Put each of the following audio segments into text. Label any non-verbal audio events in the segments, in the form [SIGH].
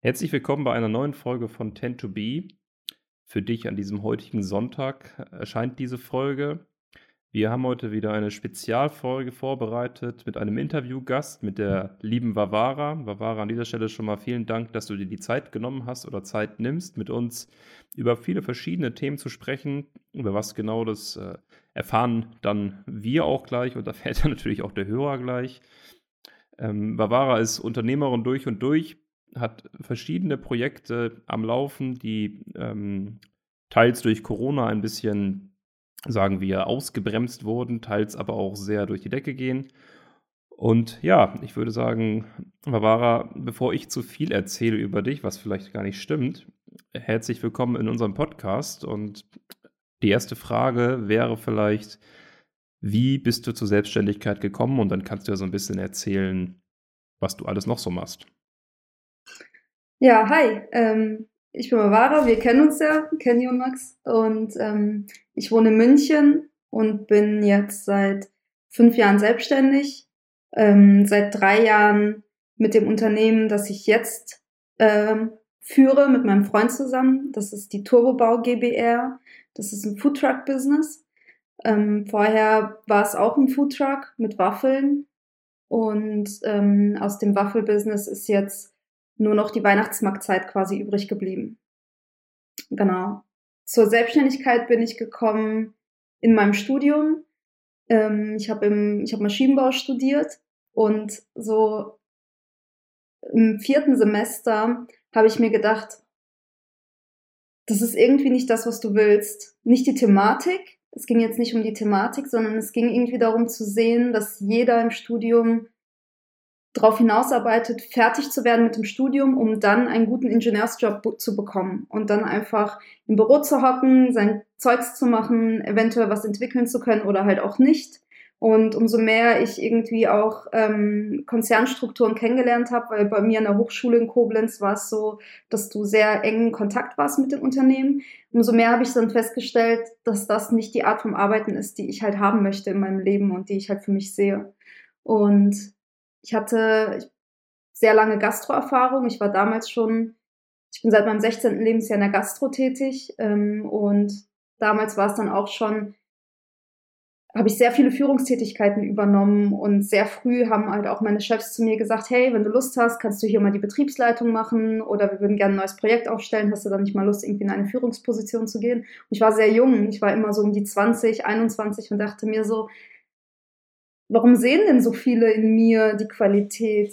Herzlich willkommen bei einer neuen Folge von Tend to Be. Für dich an diesem heutigen Sonntag erscheint diese Folge. Wir haben heute wieder eine Spezialfolge vorbereitet mit einem Interviewgast, mit der lieben Vavara. Vavara, an dieser Stelle schon mal vielen Dank, dass du dir die Zeit genommen hast oder Zeit nimmst, mit uns über viele verschiedene Themen zu sprechen. Über was genau das äh, erfahren dann wir auch gleich und erfährt [LAUGHS] dann natürlich auch der Hörer gleich. Ähm, Vavara ist Unternehmerin durch und durch, hat verschiedene Projekte am Laufen, die ähm, teils durch Corona ein bisschen, sagen wir, ausgebremst wurden, teils aber auch sehr durch die Decke gehen. Und ja, ich würde sagen, Barbara, bevor ich zu viel erzähle über dich, was vielleicht gar nicht stimmt, herzlich willkommen in unserem Podcast. Und die erste Frage wäre vielleicht, wie bist du zur Selbstständigkeit gekommen? Und dann kannst du ja so ein bisschen erzählen, was du alles noch so machst. Ja, hi. Ähm, ich bin Mavara, wir kennen uns ja, Kenny und Max. Und ähm, ich wohne in München und bin jetzt seit fünf Jahren selbstständig. Ähm, seit drei Jahren mit dem Unternehmen, das ich jetzt ähm, führe, mit meinem Freund zusammen. Das ist die Turbobau GBR. Das ist ein Foodtruck-Business. Ähm, vorher war es auch ein Foodtruck mit Waffeln. Und ähm, aus dem Waffelbusiness ist jetzt nur noch die Weihnachtsmarktzeit quasi übrig geblieben. Genau. Zur Selbstständigkeit bin ich gekommen in meinem Studium. Ähm, ich habe habe Maschinenbau studiert und so im vierten Semester habe ich mir gedacht, das ist irgendwie nicht das, was du willst. Nicht die Thematik. Es ging jetzt nicht um die Thematik, sondern es ging irgendwie darum zu sehen, dass jeder im Studium darauf hinausarbeitet, fertig zu werden mit dem Studium, um dann einen guten Ingenieursjob zu bekommen und dann einfach im Büro zu hocken, sein Zeugs zu machen, eventuell was entwickeln zu können oder halt auch nicht. Und umso mehr ich irgendwie auch ähm, Konzernstrukturen kennengelernt habe, weil bei mir an der Hochschule in Koblenz war es so, dass du sehr engen Kontakt warst mit den Unternehmen, umso mehr habe ich dann festgestellt, dass das nicht die Art vom Arbeiten ist, die ich halt haben möchte in meinem Leben und die ich halt für mich sehe. Und ich hatte sehr lange Gastroerfahrung. Ich war damals schon, ich bin seit meinem 16. Lebensjahr in der Gastro tätig ähm, und damals war es dann auch schon, habe ich sehr viele Führungstätigkeiten übernommen und sehr früh haben halt auch meine Chefs zu mir gesagt, hey, wenn du Lust hast, kannst du hier mal die Betriebsleitung machen oder wir würden gerne ein neues Projekt aufstellen, hast du dann nicht mal Lust, irgendwie in eine Führungsposition zu gehen? Und ich war sehr jung, ich war immer so um die 20, 21 und dachte mir so, warum sehen denn so viele in mir die Qualität,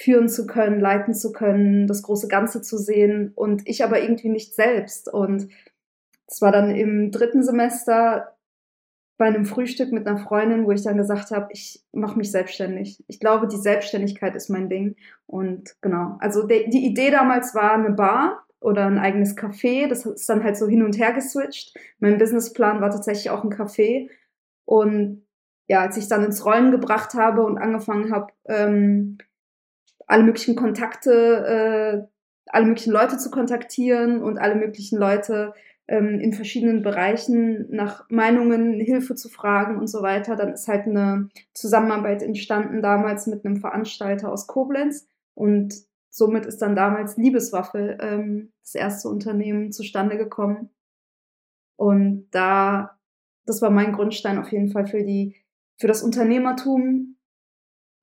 führen zu können, leiten zu können, das große Ganze zu sehen und ich aber irgendwie nicht selbst. Und es war dann im dritten Semester bei einem Frühstück mit einer Freundin, wo ich dann gesagt habe, ich mache mich selbstständig. Ich glaube, die Selbstständigkeit ist mein Ding. Und genau, also de, die Idee damals war eine Bar oder ein eigenes Café. Das ist dann halt so hin und her geswitcht. Mein Businessplan war tatsächlich auch ein Café. Und ja, als ich dann ins Rollen gebracht habe und angefangen habe, ähm, alle möglichen Kontakte, äh, alle möglichen Leute zu kontaktieren und alle möglichen Leute ähm, in verschiedenen Bereichen nach Meinungen, Hilfe zu fragen und so weiter, dann ist halt eine Zusammenarbeit entstanden damals mit einem Veranstalter aus Koblenz und somit ist dann damals Liebeswaffe ähm, das erste Unternehmen zustande gekommen. Und da, das war mein Grundstein auf jeden Fall für die für das Unternehmertum,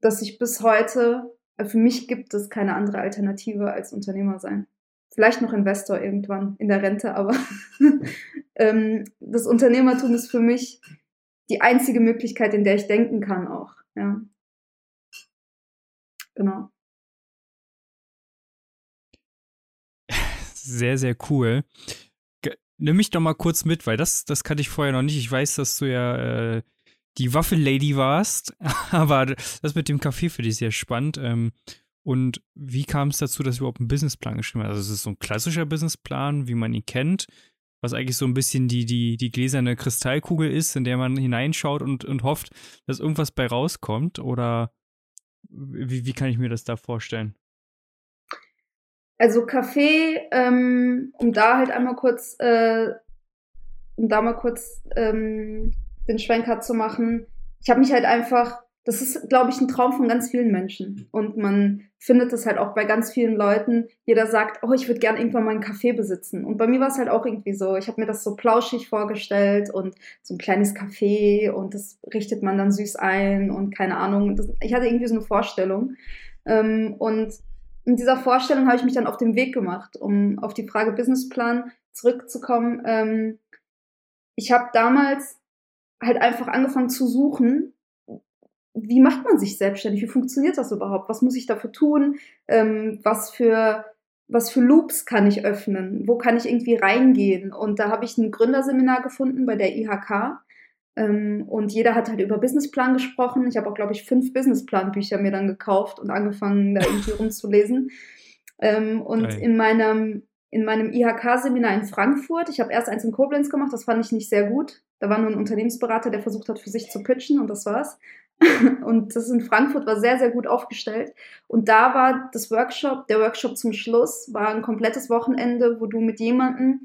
das ich bis heute, also für mich gibt es keine andere Alternative als Unternehmer sein. Vielleicht noch Investor irgendwann in der Rente, aber [LAUGHS] ähm, das Unternehmertum ist für mich die einzige Möglichkeit, in der ich denken kann auch. Ja. Genau. Sehr, sehr cool. Nimm mich doch mal kurz mit, weil das, das kannte ich vorher noch nicht. Ich weiß, dass du ja äh, die Waffellady warst. [LAUGHS] Aber das mit dem Kaffee für dich sehr spannend. Ähm, und wie kam es dazu, dass du überhaupt einen Businessplan geschrieben hast? Also es ist so ein klassischer Businessplan, wie man ihn kennt, was eigentlich so ein bisschen die, die, die gläserne Kristallkugel ist, in der man hineinschaut und, und hofft, dass irgendwas bei rauskommt. Oder wie, wie kann ich mir das da vorstellen? Also Kaffee, ähm, um da halt einmal kurz, äh, um da mal kurz ähm, den Schwenker zu machen. Ich habe mich halt einfach das ist, glaube ich, ein Traum von ganz vielen Menschen. Und man findet das halt auch bei ganz vielen Leuten. Jeder sagt, oh, ich würde gerne irgendwann mal einen Café besitzen. Und bei mir war es halt auch irgendwie so. Ich habe mir das so plauschig vorgestellt und so ein kleines Café und das richtet man dann süß ein und keine Ahnung. Das, ich hatte irgendwie so eine Vorstellung. Ähm, und in dieser Vorstellung habe ich mich dann auf den Weg gemacht, um auf die Frage Businessplan zurückzukommen. Ähm, ich habe damals halt einfach angefangen zu suchen wie macht man sich selbstständig? Wie funktioniert das überhaupt? Was muss ich dafür tun? Ähm, was für was für Loops kann ich öffnen? Wo kann ich irgendwie reingehen? Und da habe ich ein Gründerseminar gefunden bei der IHK. Ähm, und jeder hat halt über Businessplan gesprochen. Ich habe auch, glaube ich, fünf Businessplan-Bücher mir dann gekauft und angefangen, da irgendwie rumzulesen. Ähm, und Nein. in meinem, in meinem IHK-Seminar in Frankfurt, ich habe erst eins in Koblenz gemacht, das fand ich nicht sehr gut. Da war nur ein Unternehmensberater, der versucht hat, für sich zu pitchen und das war's. [LAUGHS] Und das in Frankfurt war sehr, sehr gut aufgestellt. Und da war das Workshop, der Workshop zum Schluss, war ein komplettes Wochenende, wo du mit jemandem,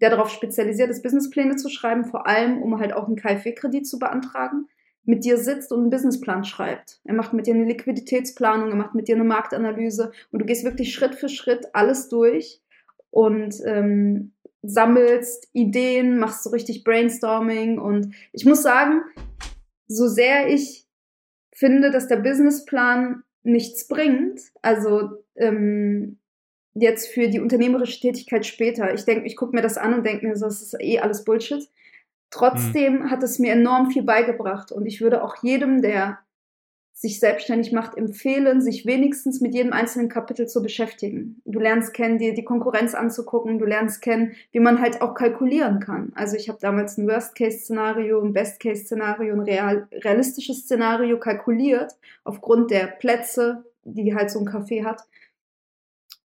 der darauf spezialisiert ist, Businesspläne zu schreiben, vor allem um halt auch einen KfW-Kredit zu beantragen, mit dir sitzt und einen Businessplan schreibt. Er macht mit dir eine Liquiditätsplanung, er macht mit dir eine Marktanalyse und du gehst wirklich Schritt für Schritt alles durch und ähm, sammelst Ideen, machst so richtig Brainstorming und ich muss sagen, so sehr ich finde, dass der Businessplan nichts bringt, also ähm, jetzt für die unternehmerische Tätigkeit später. Ich denke, ich gucke mir das an und denke mir, so, das ist eh alles Bullshit. Trotzdem mhm. hat es mir enorm viel beigebracht und ich würde auch jedem, der sich selbstständig macht, empfehlen, sich wenigstens mit jedem einzelnen Kapitel zu beschäftigen. Du lernst kennen, dir die Konkurrenz anzugucken, du lernst kennen, wie man halt auch kalkulieren kann. Also ich habe damals ein Worst-Case-Szenario, ein Best-Case-Szenario, ein real, realistisches Szenario kalkuliert, aufgrund der Plätze, die halt so ein Café hat.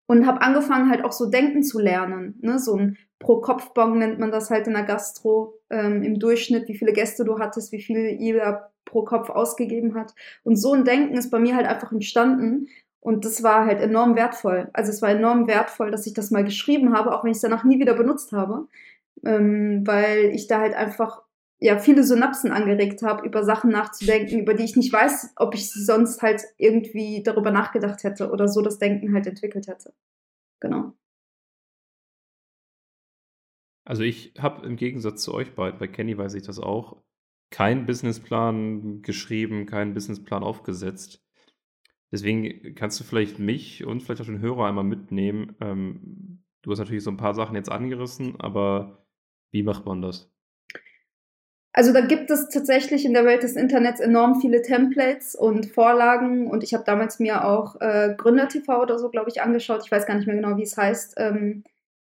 Und habe angefangen halt auch so denken zu lernen. Ne? So ein Pro-Kopf-Bon nennt man das halt in der Gastro ähm, im Durchschnitt, wie viele Gäste du hattest, wie viel jeder pro Kopf ausgegeben hat. Und so ein Denken ist bei mir halt einfach entstanden. Und das war halt enorm wertvoll. Also es war enorm wertvoll, dass ich das mal geschrieben habe, auch wenn ich es danach nie wieder benutzt habe. Ähm, weil ich da halt einfach ja viele Synapsen angeregt habe, über Sachen nachzudenken, über die ich nicht weiß, ob ich sonst halt irgendwie darüber nachgedacht hätte oder so das Denken halt entwickelt hätte. Genau. Also ich habe im Gegensatz zu euch beiden, bei Kenny weiß ich das auch, keinen Businessplan geschrieben, keinen Businessplan aufgesetzt. Deswegen kannst du vielleicht mich und vielleicht auch den Hörer einmal mitnehmen. Ähm, du hast natürlich so ein paar Sachen jetzt angerissen, aber wie macht man das? Also da gibt es tatsächlich in der Welt des Internets enorm viele Templates und Vorlagen und ich habe damals mir auch äh, Gründer oder so, glaube ich, angeschaut. Ich weiß gar nicht mehr genau, wie es heißt. Ähm,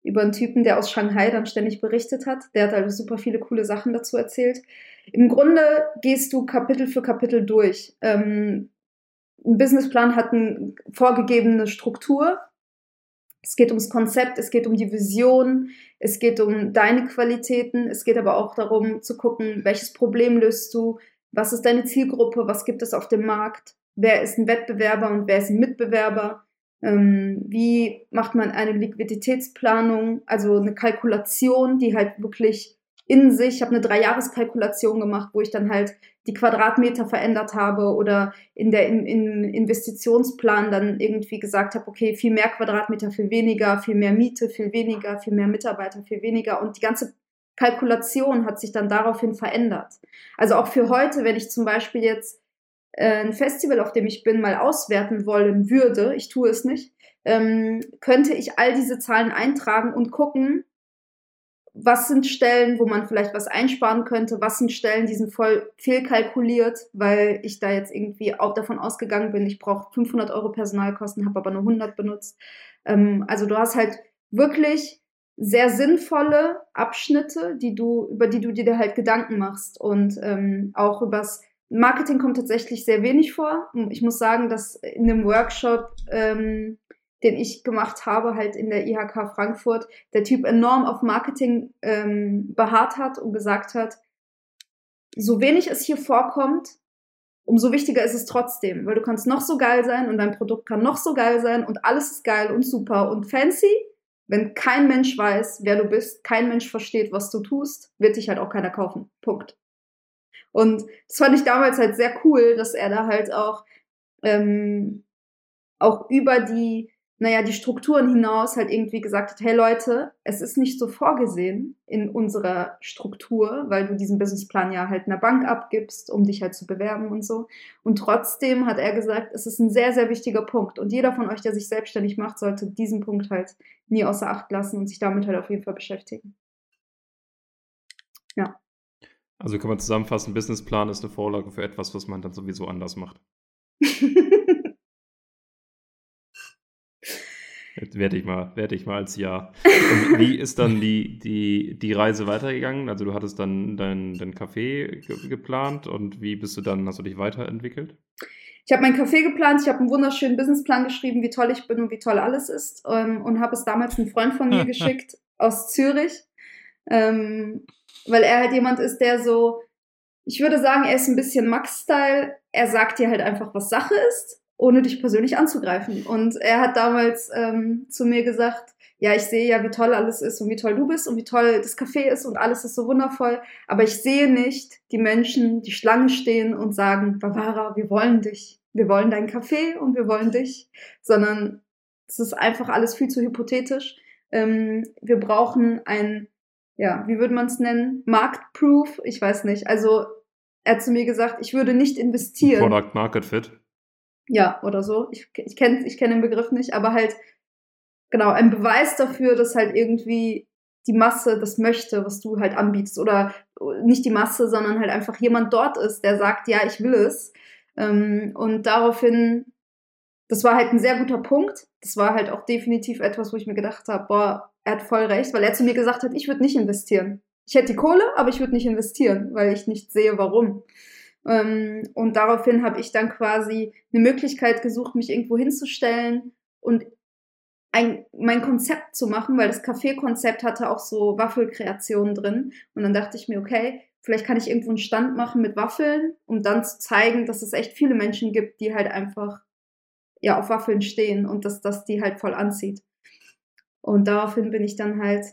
über einen Typen, der aus Shanghai dann ständig berichtet hat. Der hat halt super viele coole Sachen dazu erzählt. Im Grunde gehst du Kapitel für Kapitel durch. Ähm, ein Businessplan hat eine vorgegebene Struktur. Es geht ums Konzept, es geht um die Vision, es geht um deine Qualitäten, es geht aber auch darum zu gucken, welches Problem löst du, was ist deine Zielgruppe, was gibt es auf dem Markt, wer ist ein Wettbewerber und wer ist ein Mitbewerber, ähm, wie macht man eine Liquiditätsplanung, also eine Kalkulation, die halt wirklich in sich, ich habe eine Dreijahreskalkulation gemacht, wo ich dann halt die Quadratmeter verändert habe oder in der in, in Investitionsplan dann irgendwie gesagt habe, okay, viel mehr Quadratmeter, viel weniger, viel mehr Miete, viel weniger, viel mehr Mitarbeiter, viel weniger und die ganze Kalkulation hat sich dann daraufhin verändert. Also auch für heute, wenn ich zum Beispiel jetzt äh, ein Festival, auf dem ich bin, mal auswerten wollen würde, ich tue es nicht, ähm, könnte ich all diese Zahlen eintragen und gucken, was sind Stellen, wo man vielleicht was einsparen könnte, was sind Stellen, die sind voll fehlkalkuliert, weil ich da jetzt irgendwie auch davon ausgegangen bin, ich brauche 500 Euro Personalkosten, habe aber nur 100 benutzt. Ähm, also du hast halt wirklich sehr sinnvolle Abschnitte, die du, über die du dir halt Gedanken machst und ähm, auch übers Marketing kommt tatsächlich sehr wenig vor. Ich muss sagen, dass in dem Workshop ähm, den ich gemacht habe, halt in der IHK Frankfurt, der Typ enorm auf Marketing ähm, beharrt hat und gesagt hat, so wenig es hier vorkommt, umso wichtiger ist es trotzdem, weil du kannst noch so geil sein und dein Produkt kann noch so geil sein und alles ist geil und super und fancy. Wenn kein Mensch weiß, wer du bist, kein Mensch versteht, was du tust, wird dich halt auch keiner kaufen. Punkt. Und das fand ich damals halt sehr cool, dass er da halt auch, ähm, auch über die naja, die Strukturen hinaus halt irgendwie gesagt hat, hey Leute, es ist nicht so vorgesehen in unserer Struktur, weil du diesen Businessplan ja halt einer Bank abgibst, um dich halt zu bewerben und so. Und trotzdem hat er gesagt, es ist ein sehr, sehr wichtiger Punkt. Und jeder von euch, der sich selbstständig macht, sollte diesen Punkt halt nie außer Acht lassen und sich damit halt auf jeden Fall beschäftigen. Ja. Also kann man zusammenfassen, Businessplan ist eine Vorlage für etwas, was man dann sowieso anders macht. [LAUGHS] Werte ich mal, werte ich mal als Ja. Und wie ist dann die, die, die Reise weitergegangen? Also du hattest dann dein, dein Café ge geplant und wie bist du dann, hast du dich weiterentwickelt? Ich habe mein Café geplant, ich habe einen wunderschönen Businessplan geschrieben, wie toll ich bin und wie toll alles ist ähm, und habe es damals einem Freund von mir [LAUGHS] geschickt aus Zürich, ähm, weil er halt jemand ist, der so, ich würde sagen, er ist ein bisschen Max-Style. Er sagt dir halt einfach, was Sache ist ohne dich persönlich anzugreifen. Und er hat damals ähm, zu mir gesagt, ja, ich sehe ja, wie toll alles ist und wie toll du bist und wie toll das Café ist und alles ist so wundervoll, aber ich sehe nicht die Menschen, die Schlange stehen und sagen, Barbara, wir wollen dich, wir wollen dein Café und wir wollen dich, sondern es ist einfach alles viel zu hypothetisch. Ähm, wir brauchen ein, ja, wie würde man es nennen? Marktproof? Ich weiß nicht. Also er hat zu mir gesagt, ich würde nicht investieren. Product Market Fit. Ja, oder so. Ich, ich kenne ich kenn den Begriff nicht, aber halt, genau, ein Beweis dafür, dass halt irgendwie die Masse das möchte, was du halt anbietest. Oder nicht die Masse, sondern halt einfach jemand dort ist, der sagt, ja, ich will es. Ähm, und daraufhin, das war halt ein sehr guter Punkt. Das war halt auch definitiv etwas, wo ich mir gedacht habe, boah, er hat voll recht, weil er zu mir gesagt hat, ich würde nicht investieren. Ich hätte die Kohle, aber ich würde nicht investieren, weil ich nicht sehe, warum. Ähm, und daraufhin habe ich dann quasi eine Möglichkeit gesucht, mich irgendwo hinzustellen und ein, mein Konzept zu machen, weil das Café-Konzept hatte auch so Waffelkreationen drin. Und dann dachte ich mir, okay, vielleicht kann ich irgendwo einen Stand machen mit Waffeln, um dann zu zeigen, dass es echt viele Menschen gibt, die halt einfach ja auf Waffeln stehen und dass das die halt voll anzieht. Und daraufhin bin ich dann halt,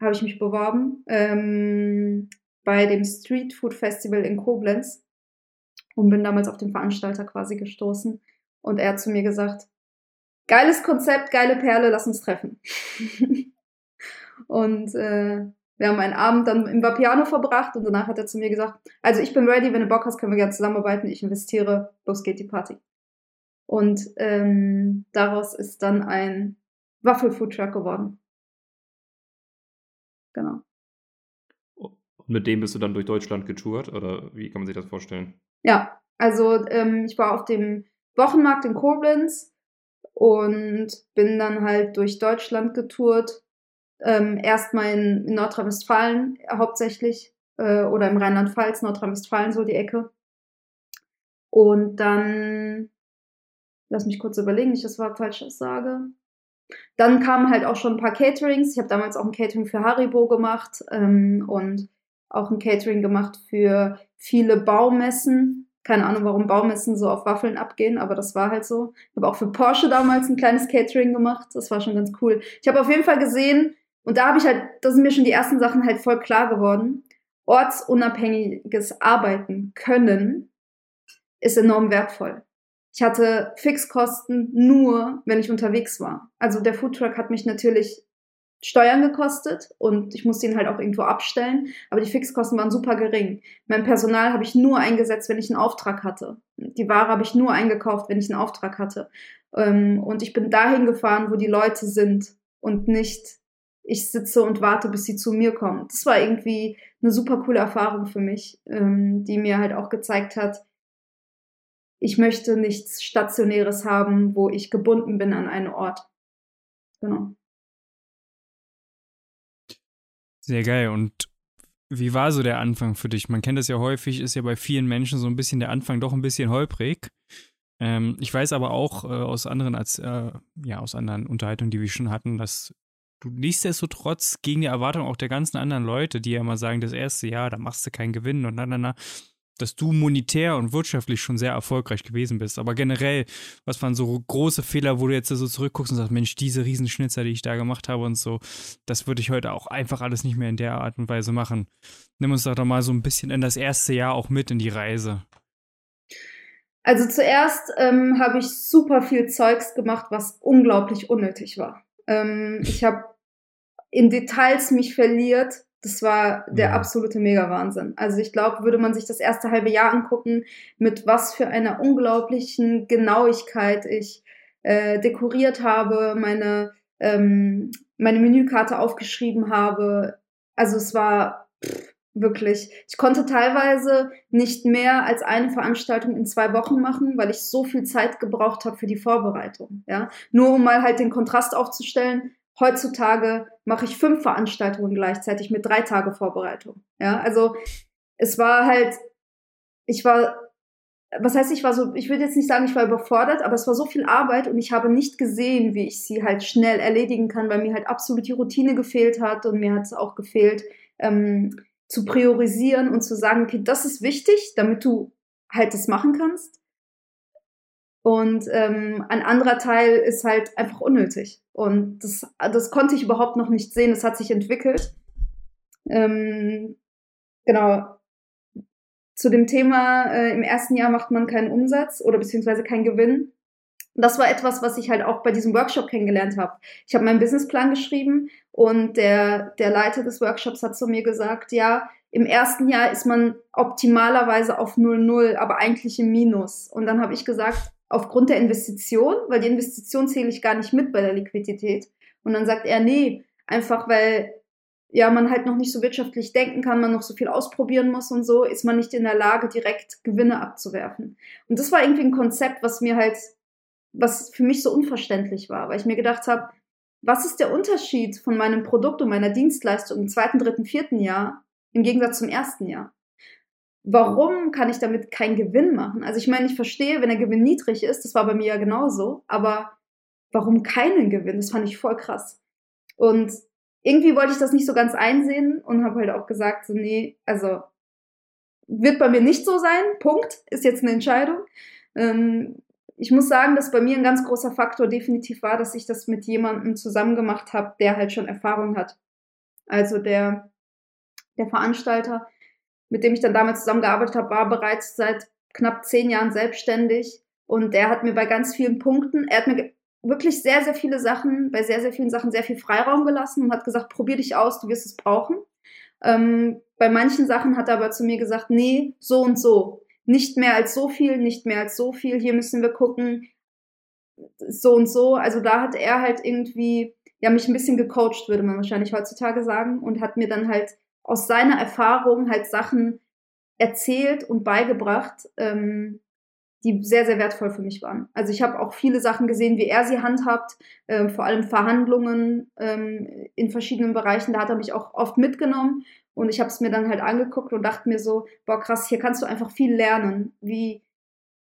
habe ich mich beworben ähm, bei dem Street Food Festival in Koblenz und bin damals auf den Veranstalter quasi gestoßen. Und er hat zu mir gesagt, geiles Konzept, geile Perle, lass uns treffen. [LAUGHS] und äh, wir haben einen Abend dann im Vapiano verbracht und danach hat er zu mir gesagt, also ich bin ready, wenn du Bock hast, können wir gerne zusammenarbeiten, ich investiere, los geht die Party. Und ähm, daraus ist dann ein Waffelfoodtruck geworden. Genau. Und mit dem bist du dann durch Deutschland getourt oder wie kann man sich das vorstellen? Ja, also ähm, ich war auf dem Wochenmarkt in Koblenz und bin dann halt durch Deutschland getourt. Ähm, Erstmal in, in Nordrhein-Westfalen hauptsächlich äh, oder im Rheinland-Pfalz, Nordrhein-Westfalen so die Ecke. Und dann, lass mich kurz überlegen, nicht, dass ich falsch sage. Dann kamen halt auch schon ein paar Caterings. Ich habe damals auch ein Catering für Haribo gemacht ähm, und auch ein Catering gemacht für viele Baumessen. Keine Ahnung, warum Baumessen so auf Waffeln abgehen, aber das war halt so. Ich habe auch für Porsche damals ein kleines Catering gemacht. Das war schon ganz cool. Ich habe auf jeden Fall gesehen, und da habe ich halt, da sind mir schon die ersten Sachen halt voll klar geworden. Ortsunabhängiges Arbeiten können ist enorm wertvoll. Ich hatte Fixkosten nur, wenn ich unterwegs war. Also der Foodtruck hat mich natürlich Steuern gekostet und ich musste ihn halt auch irgendwo abstellen, aber die Fixkosten waren super gering. Mein Personal habe ich nur eingesetzt, wenn ich einen Auftrag hatte. Die Ware habe ich nur eingekauft, wenn ich einen Auftrag hatte. Ähm, und ich bin dahin gefahren, wo die Leute sind und nicht ich sitze und warte, bis sie zu mir kommen. Das war irgendwie eine super coole Erfahrung für mich, ähm, die mir halt auch gezeigt hat, ich möchte nichts Stationäres haben, wo ich gebunden bin an einen Ort. Genau. Sehr geil. Und wie war so der Anfang für dich? Man kennt das ja häufig, ist ja bei vielen Menschen so ein bisschen der Anfang doch ein bisschen holprig. Ähm, ich weiß aber auch äh, aus anderen als äh, ja aus anderen Unterhaltungen, die wir schon hatten, dass du nichtsdestotrotz gegen die Erwartung auch der ganzen anderen Leute, die ja immer sagen, das erste Jahr, da machst du keinen Gewinn und na na na, dass du monetär und wirtschaftlich schon sehr erfolgreich gewesen bist. Aber generell, was waren so große Fehler, wo du jetzt so zurückguckst und sagst, Mensch, diese Riesenschnitzer, die ich da gemacht habe und so, das würde ich heute auch einfach alles nicht mehr in der Art und Weise machen. Nimm uns doch mal so ein bisschen in das erste Jahr auch mit in die Reise. Also zuerst ähm, habe ich super viel Zeugs gemacht, was unglaublich unnötig war. Ähm, ich habe in Details mich verliert, das war der ja. absolute Mega-Wahnsinn. Also ich glaube, würde man sich das erste halbe Jahr angucken, mit was für einer unglaublichen Genauigkeit ich äh, dekoriert habe, meine, ähm, meine Menükarte aufgeschrieben habe. Also es war pff, wirklich, ich konnte teilweise nicht mehr als eine Veranstaltung in zwei Wochen machen, weil ich so viel Zeit gebraucht habe für die Vorbereitung. Ja? Nur um mal halt den Kontrast aufzustellen, Heutzutage mache ich fünf Veranstaltungen gleichzeitig mit drei Tage Vorbereitung. Ja, also es war halt, ich war, was heißt, ich war so, ich würde jetzt nicht sagen, ich war überfordert, aber es war so viel Arbeit und ich habe nicht gesehen, wie ich sie halt schnell erledigen kann, weil mir halt absolut die Routine gefehlt hat und mir hat es auch gefehlt, ähm, zu priorisieren und zu sagen, okay, das ist wichtig, damit du halt das machen kannst. Und ähm, ein anderer Teil ist halt einfach unnötig. Und das, das konnte ich überhaupt noch nicht sehen. Das hat sich entwickelt. Ähm, genau. Zu dem Thema, äh, im ersten Jahr macht man keinen Umsatz oder beziehungsweise keinen Gewinn. Das war etwas, was ich halt auch bei diesem Workshop kennengelernt habe. Ich habe meinen Businessplan geschrieben und der, der Leiter des Workshops hat zu mir gesagt, ja, im ersten Jahr ist man optimalerweise auf 0,0, aber eigentlich im Minus. Und dann habe ich gesagt, aufgrund der Investition, weil die Investition zähle ich gar nicht mit bei der Liquidität. Und dann sagt er, nee, einfach weil ja man halt noch nicht so wirtschaftlich denken kann, man noch so viel ausprobieren muss und so, ist man nicht in der Lage, direkt Gewinne abzuwerfen. Und das war irgendwie ein Konzept, was mir halt, was für mich so unverständlich war, weil ich mir gedacht habe, was ist der Unterschied von meinem Produkt und meiner Dienstleistung im zweiten, dritten, vierten Jahr im Gegensatz zum ersten Jahr? Warum kann ich damit keinen Gewinn machen? Also ich meine, ich verstehe, wenn der Gewinn niedrig ist, das war bei mir ja genauso, aber warum keinen Gewinn? Das fand ich voll krass. Und irgendwie wollte ich das nicht so ganz einsehen und habe halt auch gesagt, so nee, also wird bei mir nicht so sein, Punkt, ist jetzt eine Entscheidung. Ähm, ich muss sagen, dass bei mir ein ganz großer Faktor definitiv war, dass ich das mit jemandem zusammen gemacht habe, der halt schon Erfahrung hat. Also der, der Veranstalter, mit dem ich dann damals zusammengearbeitet habe, war bereits seit knapp zehn Jahren selbstständig und der hat mir bei ganz vielen Punkten, er hat mir wirklich sehr, sehr viele Sachen, bei sehr, sehr vielen Sachen sehr viel Freiraum gelassen und hat gesagt, probier dich aus, du wirst es brauchen. Ähm, bei manchen Sachen hat er aber zu mir gesagt, nee, so und so. Nicht mehr als so viel, nicht mehr als so viel. Hier müssen wir gucken, so und so. Also da hat er halt irgendwie, ja, mich ein bisschen gecoacht, würde man wahrscheinlich heutzutage sagen, und hat mir dann halt aus seiner Erfahrung halt Sachen erzählt und beigebracht, ähm, die sehr, sehr wertvoll für mich waren. Also ich habe auch viele Sachen gesehen, wie er sie handhabt, äh, vor allem Verhandlungen ähm, in verschiedenen Bereichen. Da hat er mich auch oft mitgenommen und ich habe es mir dann halt angeguckt und dachte mir so, boah krass, hier kannst du einfach viel lernen, wie,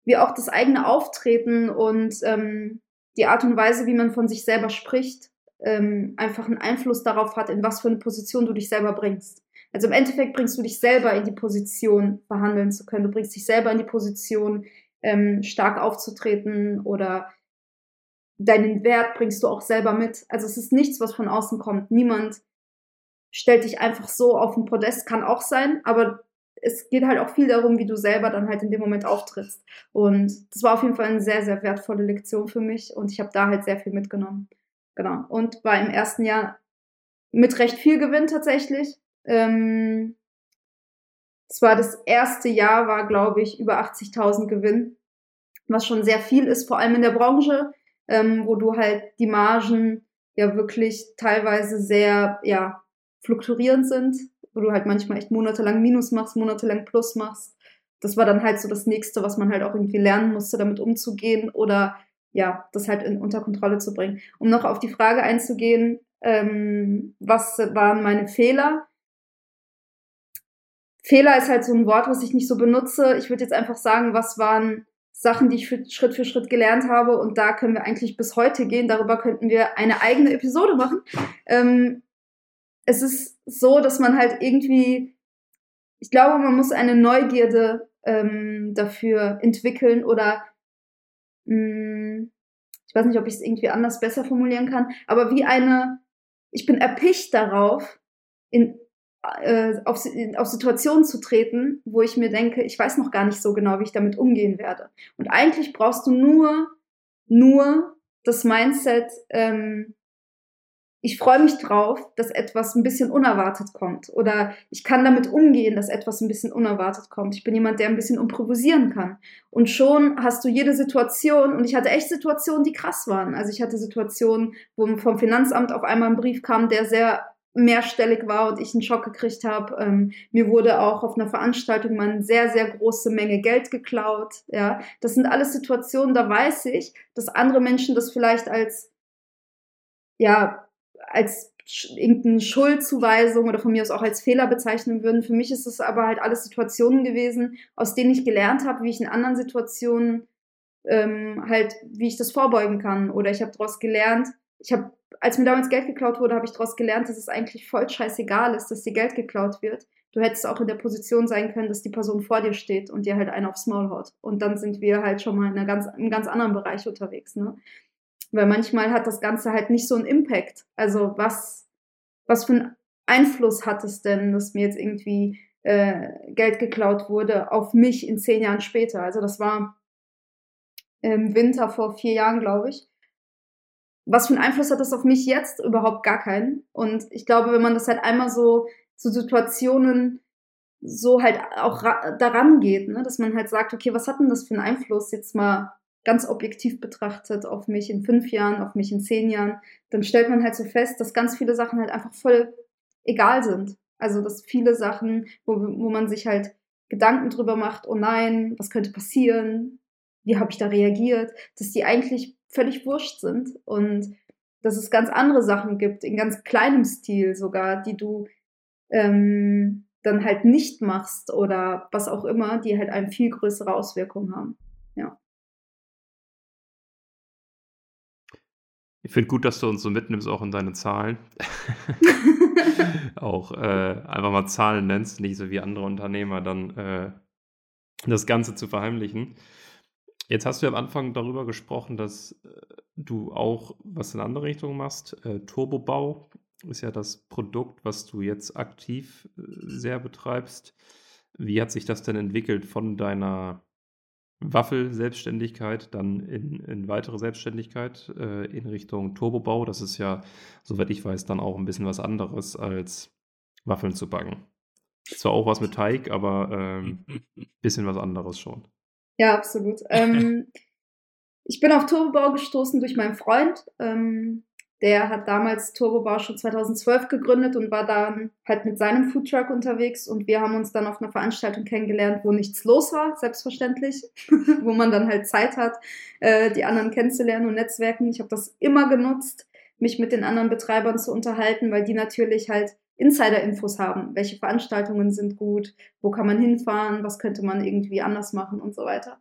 wie auch das eigene Auftreten und ähm, die Art und Weise, wie man von sich selber spricht, ähm, einfach einen Einfluss darauf hat, in was für eine Position du dich selber bringst. Also im Endeffekt bringst du dich selber in die Position, verhandeln zu können. Du bringst dich selber in die Position, ähm, stark aufzutreten oder deinen Wert bringst du auch selber mit. Also es ist nichts, was von außen kommt. Niemand stellt dich einfach so auf ein Podest, kann auch sein, aber es geht halt auch viel darum, wie du selber dann halt in dem Moment auftrittst. Und das war auf jeden Fall eine sehr, sehr wertvolle Lektion für mich und ich habe da halt sehr viel mitgenommen. Genau. Und war im ersten Jahr mit recht viel Gewinn tatsächlich. Ähm, es war das erste Jahr, war, glaube ich, über 80.000 Gewinn, was schon sehr viel ist, vor allem in der Branche, ähm, wo du halt die Margen ja wirklich teilweise sehr, ja, fluktuierend sind, wo du halt manchmal echt monatelang Minus machst, monatelang Plus machst. Das war dann halt so das nächste, was man halt auch irgendwie lernen musste, damit umzugehen oder ja, das halt in, unter Kontrolle zu bringen. Um noch auf die Frage einzugehen, ähm, was waren meine Fehler? Fehler ist halt so ein Wort, was ich nicht so benutze. Ich würde jetzt einfach sagen, was waren Sachen, die ich für, Schritt für Schritt gelernt habe. Und da können wir eigentlich bis heute gehen. Darüber könnten wir eine eigene Episode machen. Ähm, es ist so, dass man halt irgendwie, ich glaube, man muss eine Neugierde ähm, dafür entwickeln oder mh, hm, ich weiß nicht, ob ich es irgendwie anders besser formulieren kann, aber wie eine, ich bin erpicht darauf, in, äh, auf, auf Situationen zu treten, wo ich mir denke, ich weiß noch gar nicht so genau, wie ich damit umgehen werde. Und eigentlich brauchst du nur, nur das Mindset, ähm, ich freue mich drauf, dass etwas ein bisschen unerwartet kommt. Oder ich kann damit umgehen, dass etwas ein bisschen unerwartet kommt. Ich bin jemand, der ein bisschen improvisieren kann. Und schon hast du jede Situation, und ich hatte echt Situationen, die krass waren. Also ich hatte Situationen, wo vom Finanzamt auf einmal ein Brief kam, der sehr mehrstellig war und ich einen Schock gekriegt habe. Ähm, mir wurde auch auf einer Veranstaltung mal eine sehr, sehr große Menge Geld geklaut. Ja, das sind alles Situationen, da weiß ich, dass andere Menschen das vielleicht als ja als irgendeine Schuldzuweisung oder von mir aus auch als Fehler bezeichnen würden. Für mich ist es aber halt alles Situationen gewesen, aus denen ich gelernt habe, wie ich in anderen Situationen ähm, halt, wie ich das vorbeugen kann. Oder ich habe daraus gelernt, ich habe, als mir damals Geld geklaut wurde, habe ich daraus gelernt, dass es eigentlich voll scheißegal ist, dass dir Geld geklaut wird. Du hättest auch in der Position sein können, dass die Person vor dir steht und dir halt einen aufs Maul haut. Und dann sind wir halt schon mal in einer ganz, einem ganz anderen Bereich unterwegs. Ne? Weil manchmal hat das Ganze halt nicht so einen Impact. Also was, was für einen Einfluss hat es denn, dass mir jetzt irgendwie äh, Geld geklaut wurde auf mich in zehn Jahren später? Also das war im Winter vor vier Jahren, glaube ich. Was für einen Einfluss hat das auf mich jetzt? Überhaupt gar keinen. Und ich glaube, wenn man das halt einmal so, so Situationen so halt auch daran geht, ne? dass man halt sagt, okay, was hat denn das für einen Einfluss jetzt mal ganz objektiv betrachtet auf mich in fünf Jahren, auf mich in zehn Jahren, dann stellt man halt so fest, dass ganz viele Sachen halt einfach voll egal sind. Also dass viele Sachen, wo, wo man sich halt Gedanken drüber macht, oh nein, was könnte passieren, wie habe ich da reagiert, dass die eigentlich völlig wurscht sind und dass es ganz andere Sachen gibt, in ganz kleinem Stil sogar, die du ähm, dann halt nicht machst oder was auch immer, die halt eine viel größere Auswirkung haben. Ja. Ich finde gut, dass du uns so mitnimmst, auch in deine Zahlen. [LAUGHS] auch äh, einfach mal Zahlen nennst, nicht so wie andere Unternehmer dann äh, das Ganze zu verheimlichen. Jetzt hast du am Anfang darüber gesprochen, dass äh, du auch was in andere Richtungen machst. Äh, Turbobau ist ja das Produkt, was du jetzt aktiv äh, sehr betreibst. Wie hat sich das denn entwickelt von deiner Waffel-Selbstständigkeit, dann in, in weitere Selbstständigkeit äh, in Richtung Turbobau. Das ist ja, soweit ich weiß, dann auch ein bisschen was anderes als Waffeln zu backen. Zwar auch was mit Teig, aber ein ähm, [LAUGHS] bisschen was anderes schon. Ja, absolut. [LAUGHS] ähm, ich bin auf Turbobau gestoßen durch meinen Freund. Ähm, der hat damals Turbobau schon 2012 gegründet und war dann halt mit seinem Foodtruck unterwegs und wir haben uns dann auf einer Veranstaltung kennengelernt, wo nichts los war, selbstverständlich, [LAUGHS] wo man dann halt Zeit hat, äh, die anderen kennenzulernen und Netzwerken. Ich habe das immer genutzt, mich mit den anderen Betreibern zu unterhalten, weil die natürlich halt Insider-Infos haben. Welche Veranstaltungen sind gut? Wo kann man hinfahren? Was könnte man irgendwie anders machen und so weiter.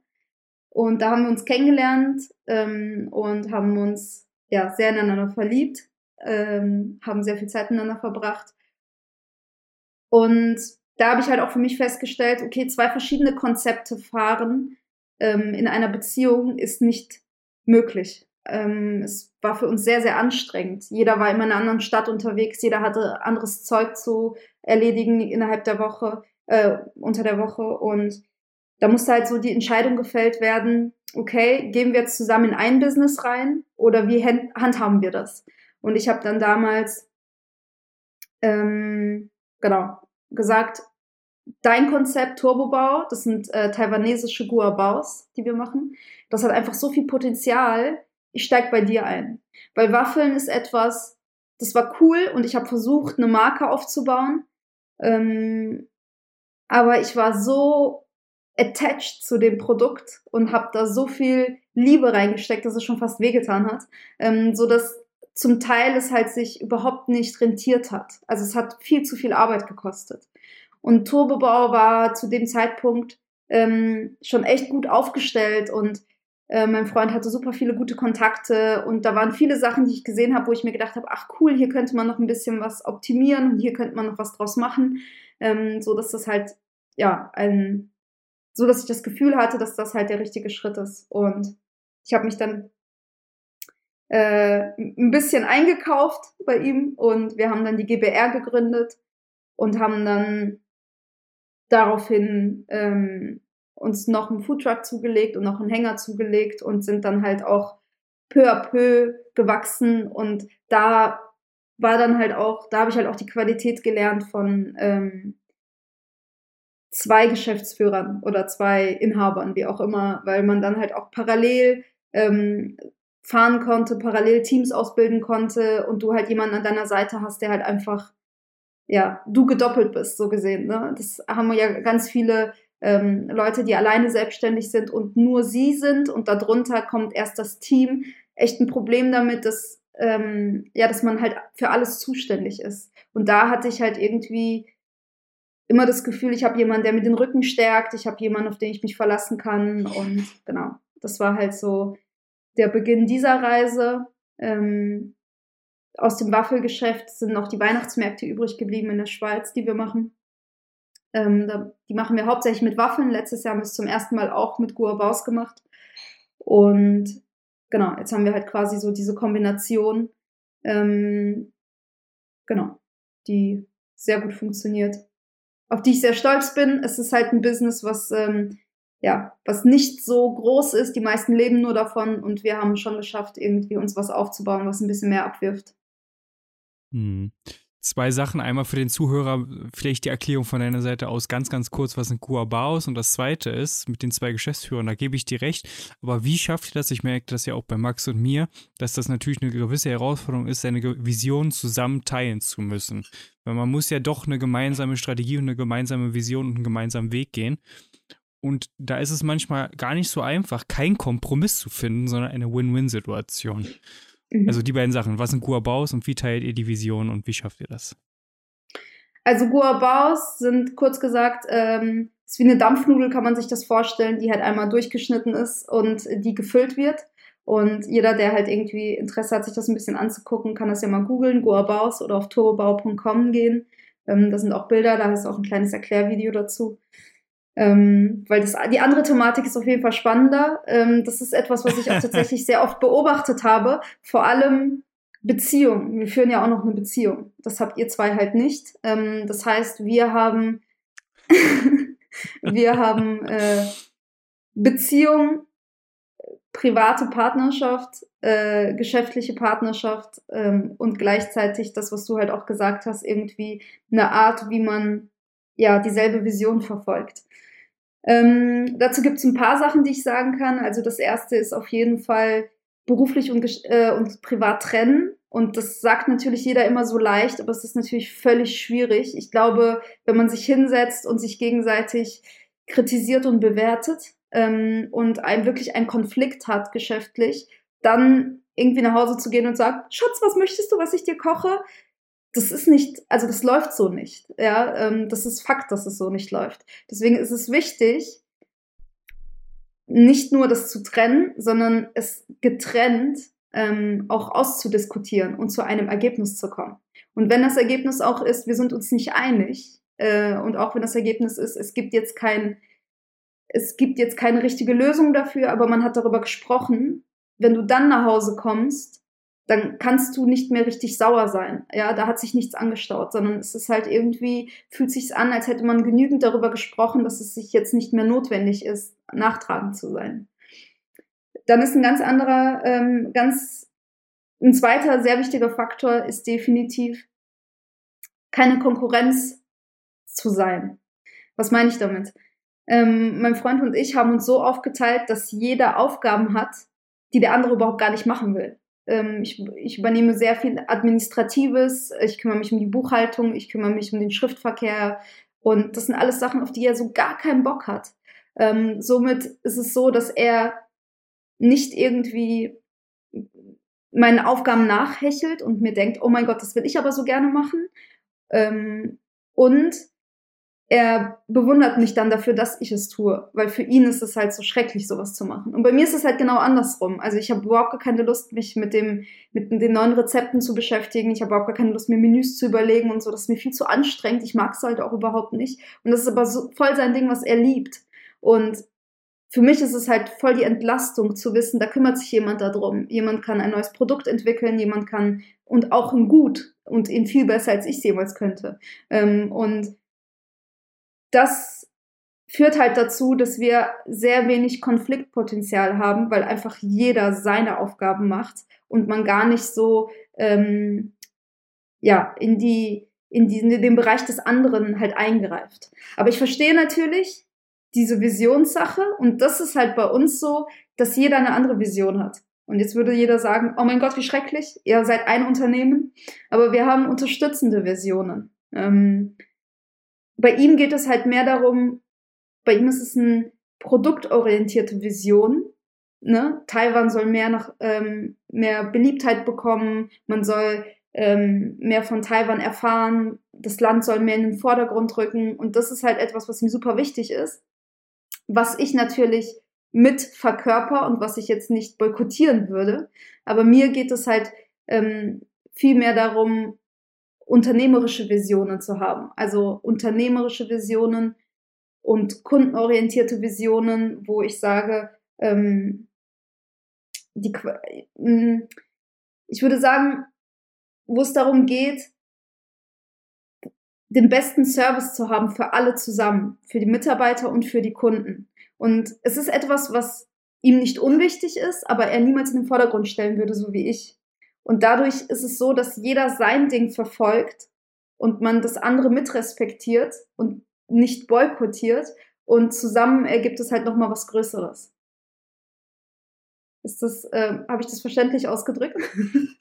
Und da haben wir uns kennengelernt ähm, und haben uns ja, sehr ineinander verliebt, ähm, haben sehr viel Zeit miteinander verbracht. Und da habe ich halt auch für mich festgestellt, okay, zwei verschiedene Konzepte fahren ähm, in einer Beziehung ist nicht möglich. Ähm, es war für uns sehr, sehr anstrengend. Jeder war immer in einer anderen Stadt unterwegs, jeder hatte anderes Zeug zu erledigen innerhalb der Woche, äh, unter der Woche. Und da musste halt so die Entscheidung gefällt werden, okay, gehen wir jetzt zusammen in ein Business rein oder wie handhaben wir das? Und ich habe dann damals ähm, genau gesagt, dein Konzept Turbobau, das sind äh, taiwanesische Guabaos, die wir machen, das hat einfach so viel Potenzial. Ich steig bei dir ein, weil Waffeln ist etwas, das war cool und ich habe versucht, eine Marke aufzubauen. Ähm, aber ich war so attached zu dem Produkt und habe da so viel Liebe reingesteckt, dass es schon fast wehgetan hat, ähm, so dass zum Teil es halt sich überhaupt nicht rentiert hat. Also es hat viel zu viel Arbeit gekostet. Und Turbobau war zu dem Zeitpunkt ähm, schon echt gut aufgestellt und äh, mein Freund hatte super viele gute Kontakte und da waren viele Sachen, die ich gesehen habe, wo ich mir gedacht habe, ach cool, hier könnte man noch ein bisschen was optimieren und hier könnte man noch was draus machen, ähm, so dass das halt ja ein so, dass ich das Gefühl hatte, dass das halt der richtige Schritt ist. Und ich habe mich dann äh, ein bisschen eingekauft bei ihm und wir haben dann die GBR gegründet und haben dann daraufhin ähm, uns noch einen Foodtruck zugelegt und noch einen Hänger zugelegt und sind dann halt auch peu à peu gewachsen und da war dann halt auch, da habe ich halt auch die Qualität gelernt von ähm, zwei Geschäftsführern oder zwei Inhabern, wie auch immer, weil man dann halt auch parallel ähm, fahren konnte, parallel Teams ausbilden konnte und du halt jemanden an deiner Seite hast, der halt einfach, ja, du gedoppelt bist, so gesehen. Ne? Das haben ja ganz viele ähm, Leute, die alleine selbstständig sind und nur sie sind und darunter kommt erst das Team. Echt ein Problem damit, dass, ähm, ja, dass man halt für alles zuständig ist. Und da hatte ich halt irgendwie immer das Gefühl, ich habe jemanden, der mir den Rücken stärkt, ich habe jemanden, auf den ich mich verlassen kann und genau, das war halt so der Beginn dieser Reise. Ähm, aus dem Waffelgeschäft sind noch die Weihnachtsmärkte übrig geblieben in der Schweiz, die wir machen. Ähm, da, die machen wir hauptsächlich mit Waffeln. Letztes Jahr haben wir es zum ersten Mal auch mit Guabaus gemacht. Und genau, jetzt haben wir halt quasi so diese Kombination, ähm, genau, die sehr gut funktioniert, auf die ich sehr stolz bin. Es ist halt ein Business, was ähm, ja, was nicht so groß ist. Die meisten leben nur davon und wir haben schon geschafft, irgendwie uns was aufzubauen, was ein bisschen mehr abwirft. Hm. Zwei Sachen. Einmal für den Zuhörer, vielleicht die Erklärung von deiner Seite aus ganz, ganz kurz, was ein Kuaba ist. Und das zweite ist, mit den zwei Geschäftsführern, da gebe ich dir recht. Aber wie schafft ihr das? Ich merke das ja auch bei Max und mir, dass das natürlich eine gewisse Herausforderung ist, seine Vision zusammen teilen zu müssen. Weil man muss ja doch eine gemeinsame Strategie und eine gemeinsame Vision und einen gemeinsamen Weg gehen. Und da ist es manchmal gar nicht so einfach, keinen Kompromiss zu finden, sondern eine Win-Win-Situation. Mhm. Also die beiden Sachen. Was sind Guabaus und wie teilt ihr die Vision und wie schafft ihr das? Also Guabaus sind kurz gesagt, ähm, ist wie eine Dampfnudel, kann man sich das vorstellen, die halt einmal durchgeschnitten ist und die gefüllt wird. Und jeder, der halt irgendwie Interesse hat, sich das ein bisschen anzugucken, kann das ja mal googeln, Guabaus oder auf turbobau.com gehen. Ähm, da sind auch Bilder, da ist auch ein kleines Erklärvideo dazu. Ähm, weil das, die andere Thematik ist auf jeden Fall spannender. Ähm, das ist etwas, was ich auch [LAUGHS] tatsächlich sehr oft beobachtet habe. Vor allem Beziehungen. Wir führen ja auch noch eine Beziehung. Das habt ihr zwei halt nicht. Ähm, das heißt, wir haben, [LAUGHS] wir haben äh, Beziehung, private Partnerschaft, äh, geschäftliche Partnerschaft ähm, und gleichzeitig das, was du halt auch gesagt hast, irgendwie eine Art, wie man ja dieselbe Vision verfolgt. Ähm, dazu gibt es ein paar Sachen, die ich sagen kann. Also das erste ist auf jeden Fall beruflich und, äh, und privat trennen. Und das sagt natürlich jeder immer so leicht, aber es ist natürlich völlig schwierig. Ich glaube, wenn man sich hinsetzt und sich gegenseitig kritisiert und bewertet ähm, und ein, wirklich einen Konflikt hat geschäftlich, dann irgendwie nach Hause zu gehen und sagen, Schatz, was möchtest du, was ich dir koche? Das ist nicht, also das läuft so nicht. Ja, ähm, das ist Fakt, dass es so nicht läuft. Deswegen ist es wichtig, nicht nur das zu trennen, sondern es getrennt ähm, auch auszudiskutieren und zu einem Ergebnis zu kommen. Und wenn das Ergebnis auch ist, wir sind uns nicht einig, äh, und auch wenn das Ergebnis ist, es gibt jetzt kein, es gibt jetzt keine richtige Lösung dafür, aber man hat darüber gesprochen, wenn du dann nach Hause kommst dann kannst du nicht mehr richtig sauer sein. Ja, da hat sich nichts angestaut, sondern es ist halt irgendwie, fühlt sich an, als hätte man genügend darüber gesprochen, dass es sich jetzt nicht mehr notwendig ist, nachtragend zu sein. Dann ist ein ganz anderer, ähm, ganz, ein zweiter sehr wichtiger Faktor ist definitiv keine Konkurrenz zu sein. Was meine ich damit? Ähm, mein Freund und ich haben uns so aufgeteilt, dass jeder Aufgaben hat, die der andere überhaupt gar nicht machen will. Ähm, ich, ich übernehme sehr viel Administratives, ich kümmere mich um die Buchhaltung, ich kümmere mich um den Schriftverkehr und das sind alles Sachen, auf die er so gar keinen Bock hat. Ähm, somit ist es so, dass er nicht irgendwie meinen Aufgaben nachhechelt und mir denkt, oh mein Gott, das will ich aber so gerne machen. Ähm, und er bewundert mich dann dafür, dass ich es tue, weil für ihn ist es halt so schrecklich, sowas zu machen. Und bei mir ist es halt genau andersrum. Also ich habe überhaupt gar keine Lust, mich mit dem, mit den neuen Rezepten zu beschäftigen. Ich habe überhaupt gar keine Lust, mir Menüs zu überlegen und so. Das ist mir viel zu anstrengend. Ich mag es halt auch überhaupt nicht. Und das ist aber so voll sein Ding, was er liebt. Und für mich ist es halt voll die Entlastung zu wissen, da kümmert sich jemand darum. Jemand kann ein neues Produkt entwickeln, jemand kann und auch ein Gut und ihn viel besser als ich es jemals könnte. Ähm, und das führt halt dazu, dass wir sehr wenig Konfliktpotenzial haben, weil einfach jeder seine Aufgaben macht und man gar nicht so ähm, ja in die in, diesen, in den Bereich des anderen halt eingreift. Aber ich verstehe natürlich, diese Visionssache. Und das ist halt bei uns so, dass jeder eine andere Vision hat. Und jetzt würde jeder sagen, oh mein Gott, wie schrecklich, ihr seid ein Unternehmen, aber wir haben unterstützende Visionen. Ähm, bei ihm geht es halt mehr darum, bei ihm ist es eine produktorientierte Vision. Ne? Taiwan soll mehr nach ähm, mehr Beliebtheit bekommen, man soll ähm, mehr von Taiwan erfahren, das Land soll mehr in den Vordergrund rücken und das ist halt etwas, was ihm super wichtig ist was ich natürlich mit verkörper und was ich jetzt nicht boykottieren würde. Aber mir geht es halt ähm, viel mehr darum, unternehmerische Visionen zu haben. Also unternehmerische Visionen und kundenorientierte Visionen, wo ich sage, ähm, die, mm, ich würde sagen, wo es darum geht, den besten Service zu haben für alle zusammen, für die Mitarbeiter und für die Kunden. Und es ist etwas, was ihm nicht unwichtig ist, aber er niemals in den Vordergrund stellen würde, so wie ich. Und dadurch ist es so, dass jeder sein Ding verfolgt und man das andere mitrespektiert und nicht boykottiert und zusammen ergibt es halt noch mal was Größeres. Ist das, äh, habe ich das verständlich ausgedrückt? [LAUGHS]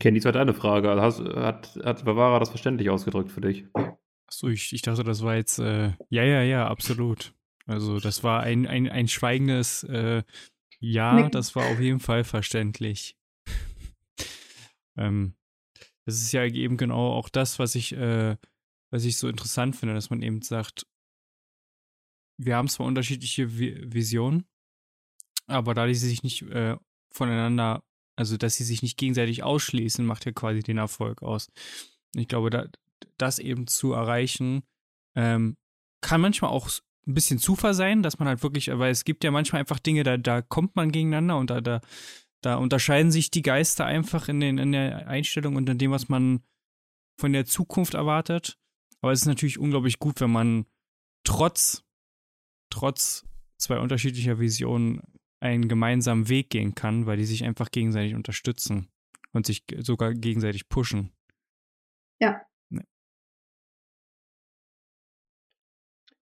Kenny, das war deine Frage. Hast, hat, hat Bavara das verständlich ausgedrückt für dich? Achso, ich, ich dachte, das war jetzt, äh, ja, ja, ja, absolut. Also das war ein, ein, ein schweigendes äh, Ja, nee. das war auf jeden Fall verständlich. [LAUGHS] ähm, das ist ja eben genau auch das, was ich, äh, was ich so interessant finde, dass man eben sagt, wir haben zwar unterschiedliche Visionen, aber da die sich nicht äh, voneinander also, dass sie sich nicht gegenseitig ausschließen, macht ja quasi den Erfolg aus. Ich glaube, da, das eben zu erreichen, ähm, kann manchmal auch ein bisschen Zufall sein, dass man halt wirklich, weil es gibt ja manchmal einfach Dinge, da, da kommt man gegeneinander und da, da, da unterscheiden sich die Geister einfach in, den, in der Einstellung und in dem, was man von der Zukunft erwartet. Aber es ist natürlich unglaublich gut, wenn man trotz, trotz zwei unterschiedlicher Visionen einen gemeinsamen Weg gehen kann, weil die sich einfach gegenseitig unterstützen und sich sogar gegenseitig pushen. Ja.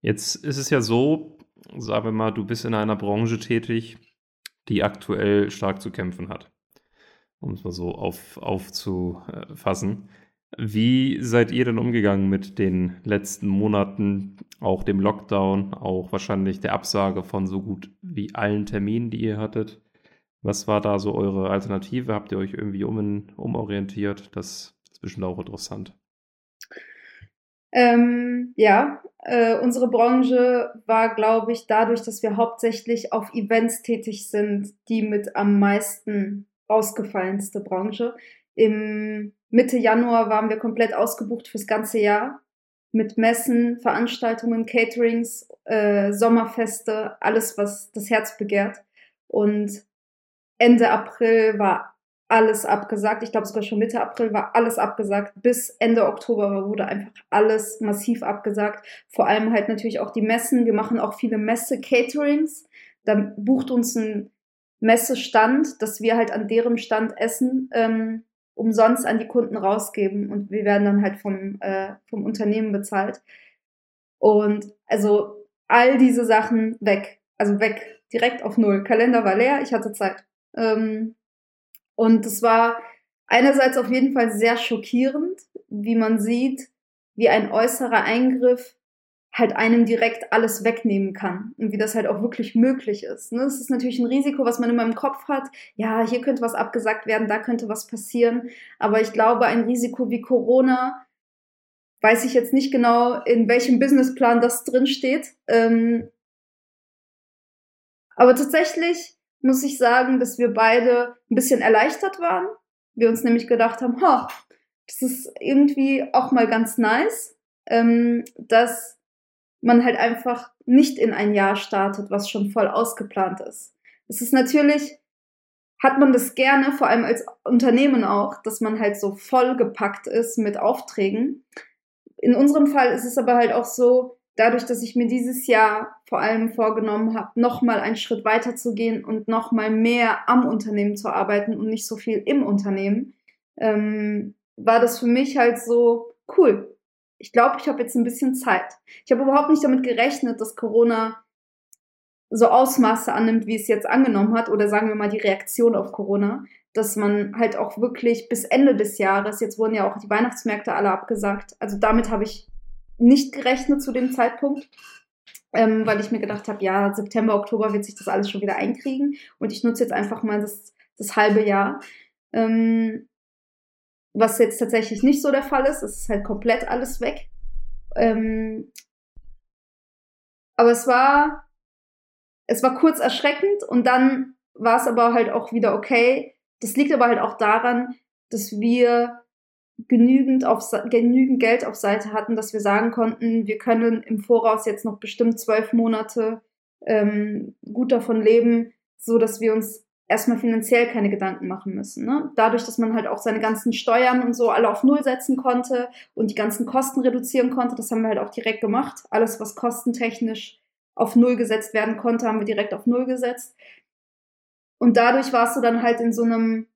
Jetzt ist es ja so, sagen wir mal, du bist in einer Branche tätig, die aktuell stark zu kämpfen hat, um es mal so auf, aufzufassen. Wie seid ihr denn umgegangen mit den letzten Monaten, auch dem Lockdown, auch wahrscheinlich der Absage von so gut wie allen Terminen, die ihr hattet? Was war da so eure Alternative? Habt ihr euch irgendwie um, umorientiert? Das ist bestimmt auch interessant. Ähm, ja, äh, unsere Branche war, glaube ich, dadurch, dass wir hauptsächlich auf Events tätig sind, die mit am meisten ausgefallenste Branche. Im Mitte Januar waren wir komplett ausgebucht fürs ganze Jahr mit Messen, Veranstaltungen, Caterings, äh, Sommerfeste, alles, was das Herz begehrt. Und Ende April war alles abgesagt. Ich glaube sogar schon Mitte April war alles abgesagt. Bis Ende Oktober wurde einfach alles massiv abgesagt. Vor allem halt natürlich auch die Messen. Wir machen auch viele Messe-Caterings. Da bucht uns ein Messestand, dass wir halt an deren Stand essen. Ähm, umsonst an die Kunden rausgeben und wir werden dann halt vom, äh, vom Unternehmen bezahlt. Und also all diese Sachen weg, also weg, direkt auf Null. Kalender war leer, ich hatte Zeit. Ähm, und es war einerseits auf jeden Fall sehr schockierend, wie man sieht, wie ein äußerer Eingriff halt einem direkt alles wegnehmen kann und wie das halt auch wirklich möglich ist. Ne? Das ist natürlich ein Risiko, was man immer im Kopf hat. Ja, hier könnte was abgesagt werden, da könnte was passieren. Aber ich glaube, ein Risiko wie Corona, weiß ich jetzt nicht genau, in welchem Businessplan das drin steht. Ähm, aber tatsächlich muss ich sagen, dass wir beide ein bisschen erleichtert waren. Wir uns nämlich gedacht haben, ha, das ist irgendwie auch mal ganz nice, ähm, dass man halt einfach nicht in ein Jahr startet, was schon voll ausgeplant ist. Es ist natürlich, hat man das gerne, vor allem als Unternehmen auch, dass man halt so vollgepackt ist mit Aufträgen. In unserem Fall ist es aber halt auch so, dadurch, dass ich mir dieses Jahr vor allem vorgenommen habe, nochmal einen Schritt weiter zu gehen und nochmal mehr am Unternehmen zu arbeiten und nicht so viel im Unternehmen, ähm, war das für mich halt so cool. Ich glaube, ich habe jetzt ein bisschen Zeit. Ich habe überhaupt nicht damit gerechnet, dass Corona so Ausmaße annimmt, wie es jetzt angenommen hat, oder sagen wir mal die Reaktion auf Corona, dass man halt auch wirklich bis Ende des Jahres, jetzt wurden ja auch die Weihnachtsmärkte alle abgesagt, also damit habe ich nicht gerechnet zu dem Zeitpunkt, ähm, weil ich mir gedacht habe, ja, September, Oktober wird sich das alles schon wieder einkriegen und ich nutze jetzt einfach mal das, das halbe Jahr. Ähm, was jetzt tatsächlich nicht so der Fall ist, es ist halt komplett alles weg. Ähm, aber es war, es war kurz erschreckend und dann war es aber halt auch wieder okay. Das liegt aber halt auch daran, dass wir genügend, auf, genügend Geld auf Seite hatten, dass wir sagen konnten, wir können im Voraus jetzt noch bestimmt zwölf Monate ähm, gut davon leben, so dass wir uns erstmal finanziell keine Gedanken machen müssen. Ne? Dadurch, dass man halt auch seine ganzen Steuern und so alle auf Null setzen konnte und die ganzen Kosten reduzieren konnte, das haben wir halt auch direkt gemacht. Alles, was kostentechnisch auf Null gesetzt werden konnte, haben wir direkt auf Null gesetzt. Und dadurch warst du dann halt in so einem,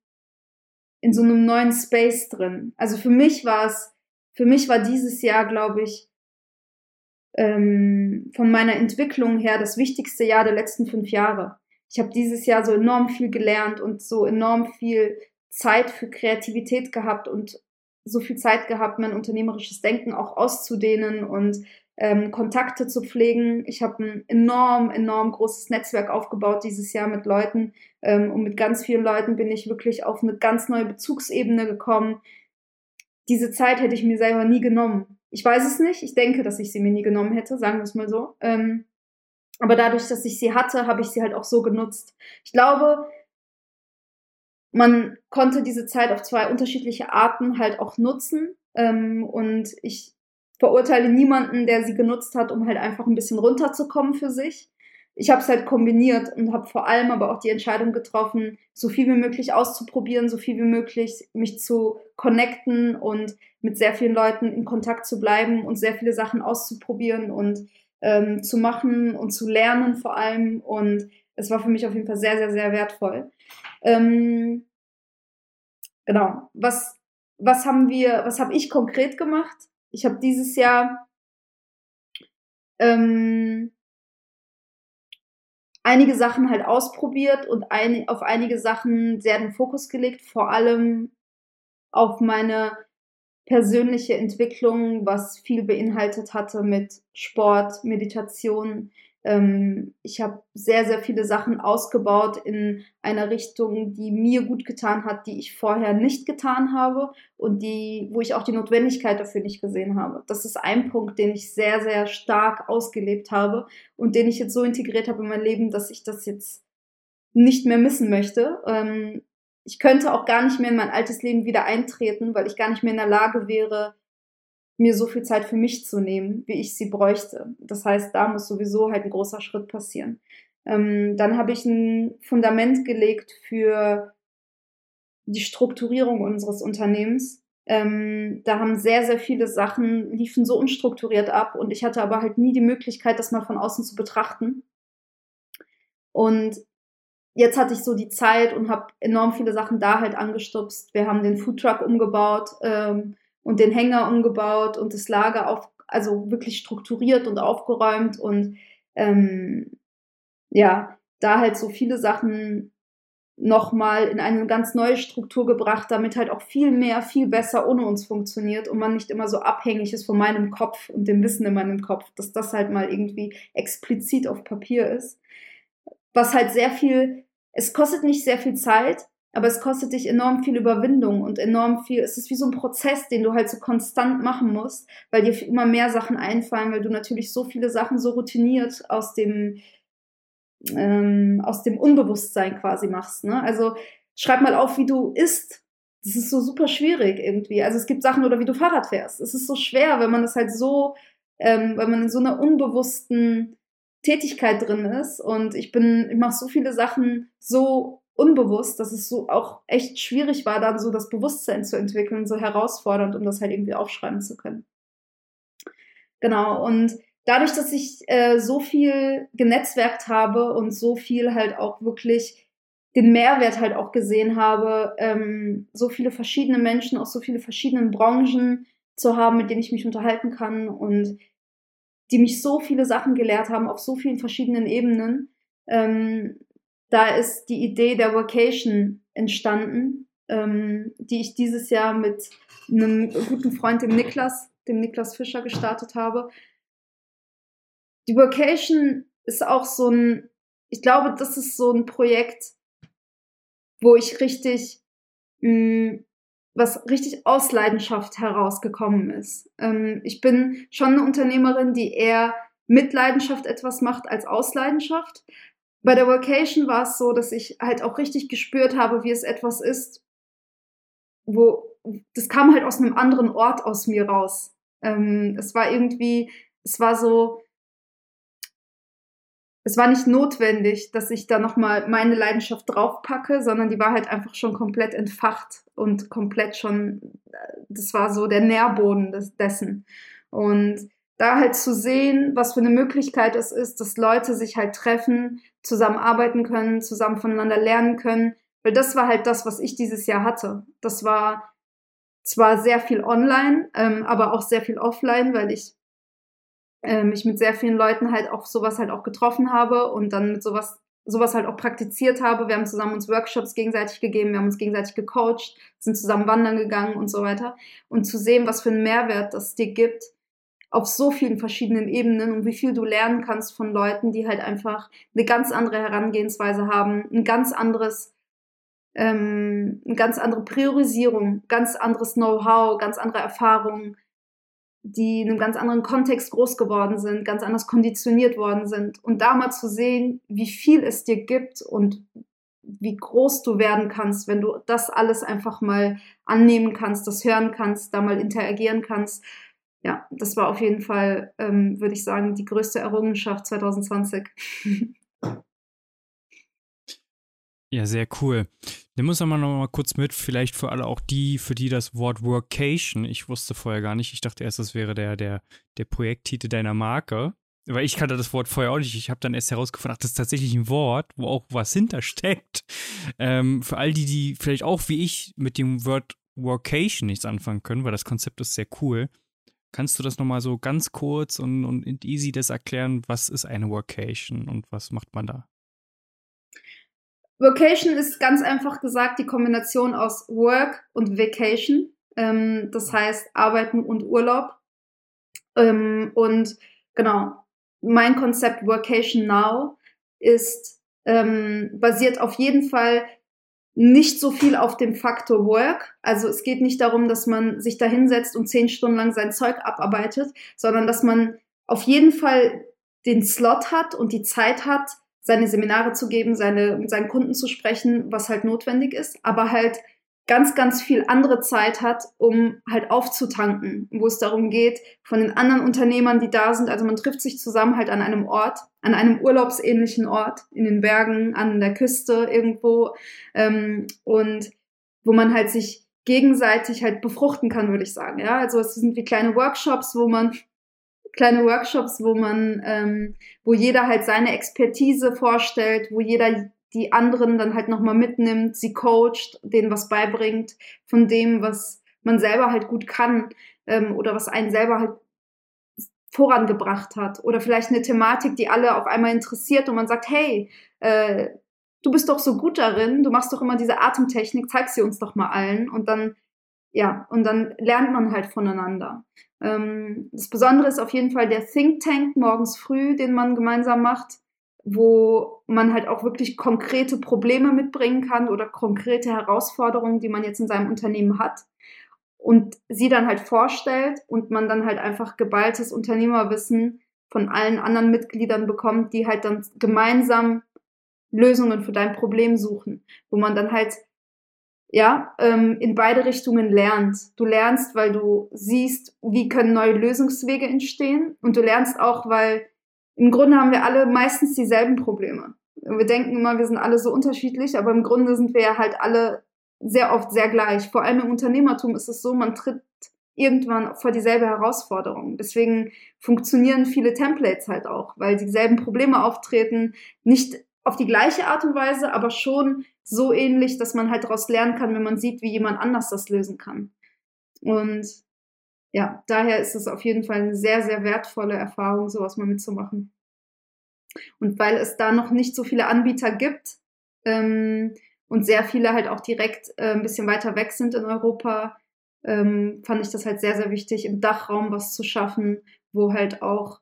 in so einem neuen Space drin. Also für mich war es, für mich war dieses Jahr, glaube ich, ähm, von meiner Entwicklung her das wichtigste Jahr der letzten fünf Jahre ich habe dieses Jahr so enorm viel gelernt und so enorm viel Zeit für Kreativität gehabt und so viel Zeit gehabt, mein unternehmerisches Denken auch auszudehnen und ähm, Kontakte zu pflegen. Ich habe ein enorm, enorm großes Netzwerk aufgebaut dieses Jahr mit Leuten ähm, und mit ganz vielen Leuten bin ich wirklich auf eine ganz neue Bezugsebene gekommen. Diese Zeit hätte ich mir selber nie genommen. Ich weiß es nicht. Ich denke, dass ich sie mir nie genommen hätte, sagen wir es mal so. Ähm, aber dadurch, dass ich sie hatte, habe ich sie halt auch so genutzt. Ich glaube, man konnte diese Zeit auf zwei unterschiedliche Arten halt auch nutzen. Ähm, und ich verurteile niemanden, der sie genutzt hat, um halt einfach ein bisschen runterzukommen für sich. Ich habe es halt kombiniert und habe vor allem aber auch die Entscheidung getroffen, so viel wie möglich auszuprobieren, so viel wie möglich mich zu connecten und mit sehr vielen Leuten in Kontakt zu bleiben und sehr viele Sachen auszuprobieren und ähm, zu machen und zu lernen vor allem. Und es war für mich auf jeden Fall sehr, sehr, sehr wertvoll. Ähm, genau. Was, was haben wir, was habe ich konkret gemacht? Ich habe dieses Jahr ähm, einige Sachen halt ausprobiert und ein, auf einige Sachen sehr den Fokus gelegt, vor allem auf meine persönliche Entwicklung, was viel beinhaltet hatte mit Sport, Meditation. Ähm, ich habe sehr, sehr viele Sachen ausgebaut in einer Richtung, die mir gut getan hat, die ich vorher nicht getan habe und die, wo ich auch die Notwendigkeit dafür nicht gesehen habe. Das ist ein Punkt, den ich sehr, sehr stark ausgelebt habe und den ich jetzt so integriert habe in mein Leben, dass ich das jetzt nicht mehr missen möchte. Ähm, ich könnte auch gar nicht mehr in mein altes Leben wieder eintreten, weil ich gar nicht mehr in der Lage wäre, mir so viel Zeit für mich zu nehmen, wie ich sie bräuchte. Das heißt, da muss sowieso halt ein großer Schritt passieren. Ähm, dann habe ich ein Fundament gelegt für die Strukturierung unseres Unternehmens. Ähm, da haben sehr, sehr viele Sachen, liefen so unstrukturiert ab und ich hatte aber halt nie die Möglichkeit, das mal von außen zu betrachten. Und jetzt hatte ich so die Zeit und habe enorm viele Sachen da halt angestupst. Wir haben den Foodtruck umgebaut ähm, und den Hänger umgebaut und das Lager auf, also wirklich strukturiert und aufgeräumt und ähm, ja, da halt so viele Sachen nochmal in eine ganz neue Struktur gebracht, damit halt auch viel mehr, viel besser ohne uns funktioniert und man nicht immer so abhängig ist von meinem Kopf und dem Wissen in meinem Kopf, dass das halt mal irgendwie explizit auf Papier ist. Was halt sehr viel es kostet nicht sehr viel Zeit, aber es kostet dich enorm viel Überwindung und enorm viel, es ist wie so ein Prozess, den du halt so konstant machen musst, weil dir immer mehr Sachen einfallen, weil du natürlich so viele Sachen so routiniert aus dem, ähm, aus dem Unbewusstsein quasi machst. Ne? Also schreib mal auf, wie du isst. das ist so super schwierig irgendwie. Also es gibt Sachen, oder wie du Fahrrad fährst. Es ist so schwer, wenn man das halt so, ähm, wenn man in so einer unbewussten Tätigkeit drin ist. Und ich bin, ich mache so viele Sachen so unbewusst, dass es so auch echt schwierig war, dann so das Bewusstsein zu entwickeln, so herausfordernd, um das halt irgendwie aufschreiben zu können. Genau, und dadurch, dass ich äh, so viel genetzwerkt habe und so viel halt auch wirklich den Mehrwert halt auch gesehen habe, ähm, so viele verschiedene Menschen aus so viele verschiedenen Branchen zu haben, mit denen ich mich unterhalten kann und die mich so viele Sachen gelehrt haben auf so vielen verschiedenen Ebenen. Ähm, da ist die Idee der Vocation entstanden, ähm, die ich dieses Jahr mit einem guten Freund, dem Niklas, dem Niklas Fischer gestartet habe. Die Vocation ist auch so ein, ich glaube, das ist so ein Projekt, wo ich richtig, mh, mm, was richtig aus Leidenschaft herausgekommen ist. Ähm, ich bin schon eine Unternehmerin, die eher mit Leidenschaft etwas macht als aus Leidenschaft. Bei der Vocation war es so, dass ich halt auch richtig gespürt habe, wie es etwas ist, wo das kam halt aus einem anderen Ort aus mir raus. Ähm, es war irgendwie, es war so, es war nicht notwendig, dass ich da nochmal meine Leidenschaft draufpacke, sondern die war halt einfach schon komplett entfacht und komplett schon, das war so der Nährboden des, dessen. Und da halt zu sehen, was für eine Möglichkeit es ist, dass Leute sich halt treffen, zusammenarbeiten können, zusammen voneinander lernen können, weil das war halt das, was ich dieses Jahr hatte. Das war zwar sehr viel online, ähm, aber auch sehr viel offline, weil ich äh, mich mit sehr vielen Leuten halt auch sowas halt auch getroffen habe und dann mit sowas sowas halt auch praktiziert habe. Wir haben zusammen uns Workshops gegenseitig gegeben, wir haben uns gegenseitig gecoacht, sind zusammen wandern gegangen und so weiter. Und zu sehen, was für einen Mehrwert das dir gibt auf so vielen verschiedenen Ebenen und wie viel du lernen kannst von Leuten, die halt einfach eine ganz andere Herangehensweise haben, ein ganz anderes, ähm, eine ganz andere Priorisierung, ganz anderes Know-how, ganz andere Erfahrungen, die in einem ganz anderen Kontext groß geworden sind, ganz anders konditioniert worden sind. Und da mal zu sehen, wie viel es dir gibt und wie groß du werden kannst, wenn du das alles einfach mal annehmen kannst, das hören kannst, da mal interagieren kannst. Ja, das war auf jeden Fall, ähm, würde ich sagen, die größte Errungenschaft 2020. Ja, sehr cool. Nimm uns aber noch mal kurz mit, vielleicht für alle auch die, für die das Wort Workation, ich wusste vorher gar nicht, ich dachte erst, das wäre der, der, der Projekttitel deiner Marke. Weil ich kannte das Wort vorher auch nicht. Ich habe dann erst herausgefunden, ach, das ist tatsächlich ein Wort, wo auch was hintersteckt. Ähm, für all die, die vielleicht auch wie ich mit dem Wort Workation nichts anfangen können, weil das Konzept ist sehr cool. Kannst du das nochmal so ganz kurz und, und easy das erklären, was ist eine Workation und was macht man da? Vocation ist ganz einfach gesagt die Kombination aus Work und Vacation. Ähm, das heißt Arbeiten und Urlaub. Ähm, und genau, mein Konzept Workation Now ist ähm, basiert auf jeden Fall nicht so viel auf dem Faktor Work. Also es geht nicht darum, dass man sich da hinsetzt und zehn Stunden lang sein Zeug abarbeitet, sondern dass man auf jeden Fall den Slot hat und die Zeit hat, seine Seminare zu geben, seine, mit seinen Kunden zu sprechen, was halt notwendig ist, aber halt ganz, ganz viel andere Zeit hat, um halt aufzutanken, wo es darum geht, von den anderen Unternehmern, die da sind, also man trifft sich zusammen halt an einem Ort, an einem urlaubsähnlichen Ort, in den Bergen, an der Küste irgendwo, ähm, und wo man halt sich gegenseitig halt befruchten kann, würde ich sagen. Ja, also es sind wie kleine Workshops, wo man kleine Workshops, wo man, ähm, wo jeder halt seine Expertise vorstellt, wo jeder die anderen dann halt nochmal mitnimmt, sie coacht, denen was beibringt von dem, was man selber halt gut kann ähm, oder was einen selber halt vorangebracht hat. Oder vielleicht eine Thematik, die alle auf einmal interessiert und man sagt, hey, äh, du bist doch so gut darin, du machst doch immer diese Atemtechnik, zeig sie uns doch mal allen. Und dann ja, und dann lernt man halt voneinander. Ähm, das Besondere ist auf jeden Fall der Think Tank morgens früh, den man gemeinsam macht, wo man halt auch wirklich konkrete Probleme mitbringen kann oder konkrete Herausforderungen, die man jetzt in seinem Unternehmen hat und sie dann halt vorstellt und man dann halt einfach geballtes Unternehmerwissen von allen anderen Mitgliedern bekommt, die halt dann gemeinsam Lösungen für dein Problem suchen, wo man dann halt ja, ähm, in beide Richtungen lernt. Du lernst, weil du siehst, wie können neue Lösungswege entstehen und du lernst auch, weil im Grunde haben wir alle meistens dieselben Probleme. Wir denken immer, wir sind alle so unterschiedlich, aber im Grunde sind wir ja halt alle sehr oft sehr gleich. Vor allem im Unternehmertum ist es so, man tritt irgendwann vor dieselbe Herausforderung. Deswegen funktionieren viele Templates halt auch, weil dieselben Probleme auftreten, nicht auf die gleiche Art und Weise, aber schon so ähnlich, dass man halt daraus lernen kann, wenn man sieht, wie jemand anders das lösen kann. Und ja, daher ist es auf jeden Fall eine sehr, sehr wertvolle Erfahrung, sowas mal mitzumachen. Und weil es da noch nicht so viele Anbieter gibt ähm, und sehr viele halt auch direkt äh, ein bisschen weiter weg sind in Europa, ähm, fand ich das halt sehr, sehr wichtig, im Dachraum was zu schaffen, wo halt auch,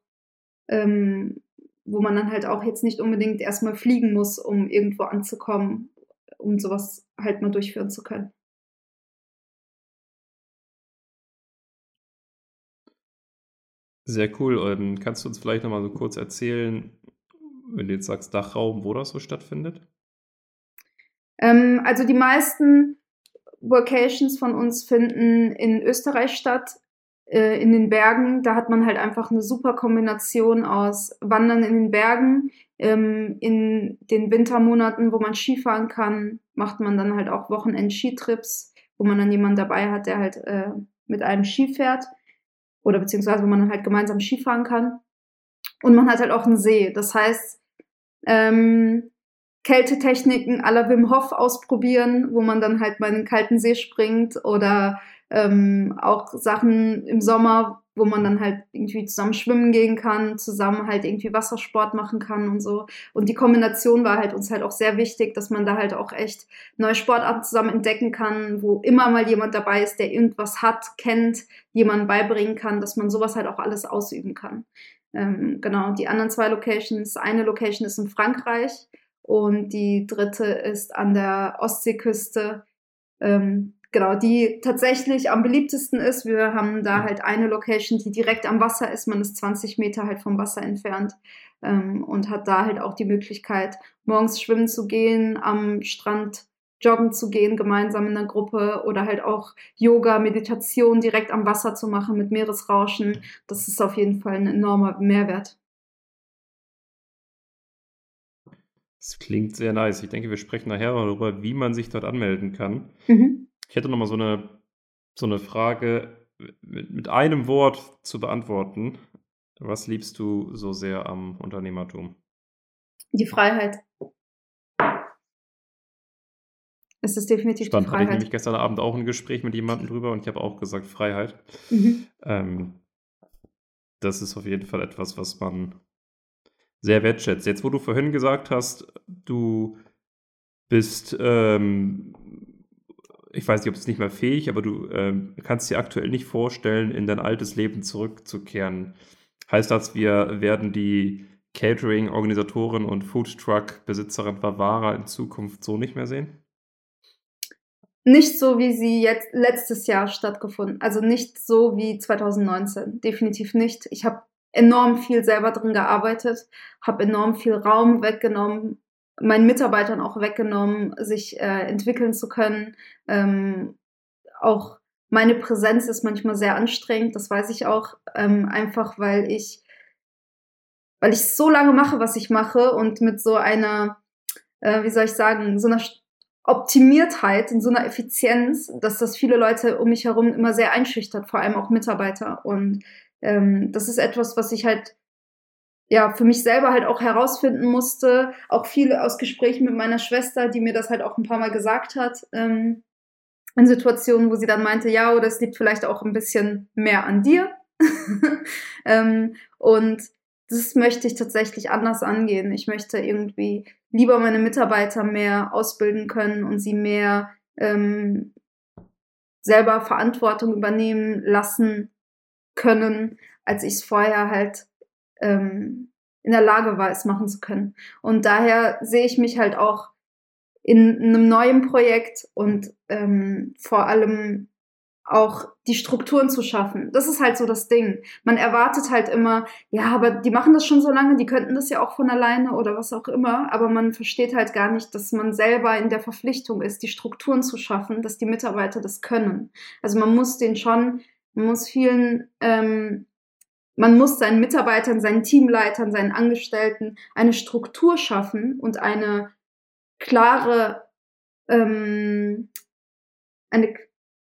ähm, wo man dann halt auch jetzt nicht unbedingt erstmal fliegen muss, um irgendwo anzukommen, um sowas halt mal durchführen zu können. Sehr cool. Und kannst du uns vielleicht nochmal so kurz erzählen, wenn du jetzt sagst Dachraum, wo das so stattfindet? Ähm, also die meisten Workations von uns finden in Österreich statt, äh, in den Bergen. Da hat man halt einfach eine super Kombination aus Wandern in den Bergen. Ähm, in den Wintermonaten, wo man Skifahren kann, macht man dann halt auch Wochenend-Skitrips, wo man dann jemanden dabei hat, der halt äh, mit einem Ski fährt. Oder beziehungsweise, wo man dann halt gemeinsam Skifahren kann. Und man hat halt auch einen See. Das heißt, ähm, Kältetechniken à la Wim Hof ausprobieren, wo man dann halt mal in den kalten See springt oder ähm, auch Sachen im Sommer, wo man dann halt irgendwie zusammen schwimmen gehen kann, zusammen halt irgendwie Wassersport machen kann und so. Und die Kombination war halt uns halt auch sehr wichtig, dass man da halt auch echt neue Sportarten zusammen entdecken kann, wo immer mal jemand dabei ist, der irgendwas hat, kennt, jemanden beibringen kann, dass man sowas halt auch alles ausüben kann. Ähm, genau, die anderen zwei Locations, eine Location ist in Frankreich, und die dritte ist an der Ostseeküste. Ähm, genau, die tatsächlich am beliebtesten ist. Wir haben da halt eine Location, die direkt am Wasser ist. Man ist 20 Meter halt vom Wasser entfernt ähm, und hat da halt auch die Möglichkeit, morgens schwimmen zu gehen, am Strand joggen zu gehen, gemeinsam in der Gruppe oder halt auch Yoga, Meditation direkt am Wasser zu machen mit Meeresrauschen. Das ist auf jeden Fall ein enormer Mehrwert. Das klingt sehr nice. Ich denke, wir sprechen nachher darüber, wie man sich dort anmelden kann. Mhm. Ich hätte nochmal so eine, so eine Frage mit, mit einem Wort zu beantworten. Was liebst du so sehr am Unternehmertum? Die Freiheit. Es ist definitiv Spannend. die Freiheit. Hatte ich nämlich gestern Abend auch ein Gespräch mit jemandem drüber und ich habe auch gesagt Freiheit. Mhm. Ähm, das ist auf jeden Fall etwas, was man sehr wertschätzt. Jetzt, wo du vorhin gesagt hast, du bist, ähm, ich weiß nicht, ob es nicht mehr fähig, aber du ähm, kannst dir aktuell nicht vorstellen, in dein altes Leben zurückzukehren. Heißt das, wir werden die Catering-Organisatorin und Foodtruck-Besitzerin Bavara in Zukunft so nicht mehr sehen? Nicht so, wie sie jetzt letztes Jahr stattgefunden. Also nicht so wie 2019. Definitiv nicht. Ich habe enorm viel selber drin gearbeitet, habe enorm viel Raum weggenommen, meinen Mitarbeitern auch weggenommen, sich äh, entwickeln zu können. Ähm, auch meine Präsenz ist manchmal sehr anstrengend, das weiß ich auch, ähm, einfach weil ich, weil ich so lange mache, was ich mache und mit so einer, äh, wie soll ich sagen, so einer Optimiertheit, in so einer Effizienz, dass das viele Leute um mich herum immer sehr einschüchtert, vor allem auch Mitarbeiter. Und ähm, das ist etwas, was ich halt ja für mich selber halt auch herausfinden musste. Auch viele aus Gesprächen mit meiner Schwester, die mir das halt auch ein paar Mal gesagt hat. Ähm, in Situationen, wo sie dann meinte, ja, oder es liegt vielleicht auch ein bisschen mehr an dir. [LAUGHS] ähm, und das möchte ich tatsächlich anders angehen. Ich möchte irgendwie lieber meine Mitarbeiter mehr ausbilden können und sie mehr ähm, selber Verantwortung übernehmen lassen können, als ich es vorher halt ähm, in der Lage war, es machen zu können. Und daher sehe ich mich halt auch in einem neuen Projekt und ähm, vor allem auch die Strukturen zu schaffen. Das ist halt so das Ding. Man erwartet halt immer, ja, aber die machen das schon so lange, die könnten das ja auch von alleine oder was auch immer, aber man versteht halt gar nicht, dass man selber in der Verpflichtung ist, die Strukturen zu schaffen, dass die Mitarbeiter das können. Also man muss den schon, man muss vielen, ähm, man muss seinen Mitarbeitern, seinen Teamleitern, seinen Angestellten eine Struktur schaffen und eine klare, ähm, eine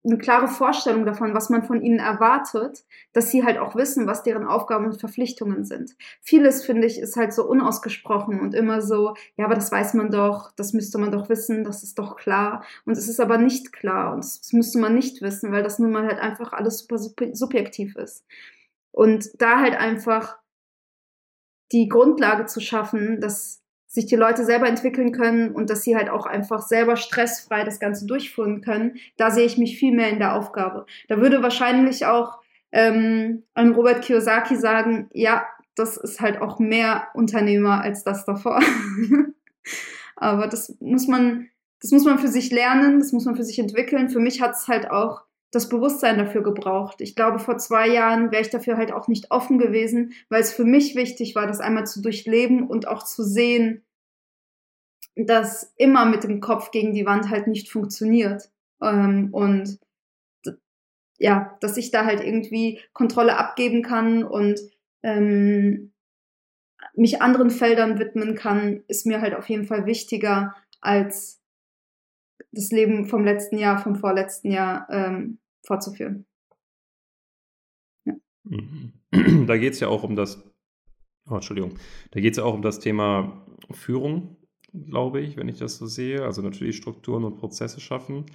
eine klare Vorstellung davon, was man von ihnen erwartet, dass sie halt auch wissen, was deren Aufgaben und Verpflichtungen sind. Vieles, finde ich, ist halt so unausgesprochen und immer so, ja, aber das weiß man doch, das müsste man doch wissen, das ist doch klar. Und es ist aber nicht klar und das müsste man nicht wissen, weil das nun mal halt einfach alles super subjektiv ist. Und da halt einfach die Grundlage zu schaffen, dass sich die Leute selber entwickeln können und dass sie halt auch einfach selber stressfrei das Ganze durchführen können, da sehe ich mich viel mehr in der Aufgabe. Da würde wahrscheinlich auch ähm, Robert Kiyosaki sagen, ja, das ist halt auch mehr Unternehmer als das davor. [LAUGHS] Aber das muss man, das muss man für sich lernen, das muss man für sich entwickeln. Für mich hat es halt auch das Bewusstsein dafür gebraucht. Ich glaube, vor zwei Jahren wäre ich dafür halt auch nicht offen gewesen, weil es für mich wichtig war, das einmal zu durchleben und auch zu sehen, dass immer mit dem Kopf gegen die Wand halt nicht funktioniert. Ähm, und ja, dass ich da halt irgendwie Kontrolle abgeben kann und ähm, mich anderen Feldern widmen kann, ist mir halt auf jeden Fall wichtiger als das Leben vom letzten Jahr, vom vorletzten Jahr ähm, fortzuführen. Ja. Mhm. [CLEARS THROAT] Da geht es ja auch um das, oh, Entschuldigung, da geht es ja auch um das Thema Führung, glaube ich, wenn ich das so sehe. Also natürlich Strukturen und Prozesse schaffen.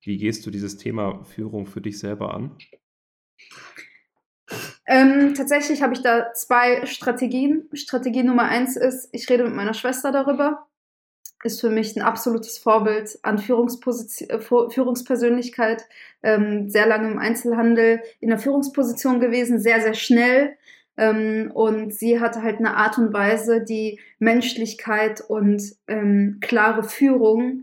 Wie gehst du dieses Thema Führung für dich selber an? Ähm, tatsächlich habe ich da zwei Strategien. Strategie Nummer eins ist, ich rede mit meiner Schwester darüber ist für mich ein absolutes Vorbild an äh, Führungspersönlichkeit. Ähm, sehr lange im Einzelhandel in der Führungsposition gewesen, sehr, sehr schnell. Ähm, und sie hatte halt eine Art und Weise, die Menschlichkeit und ähm, klare Führung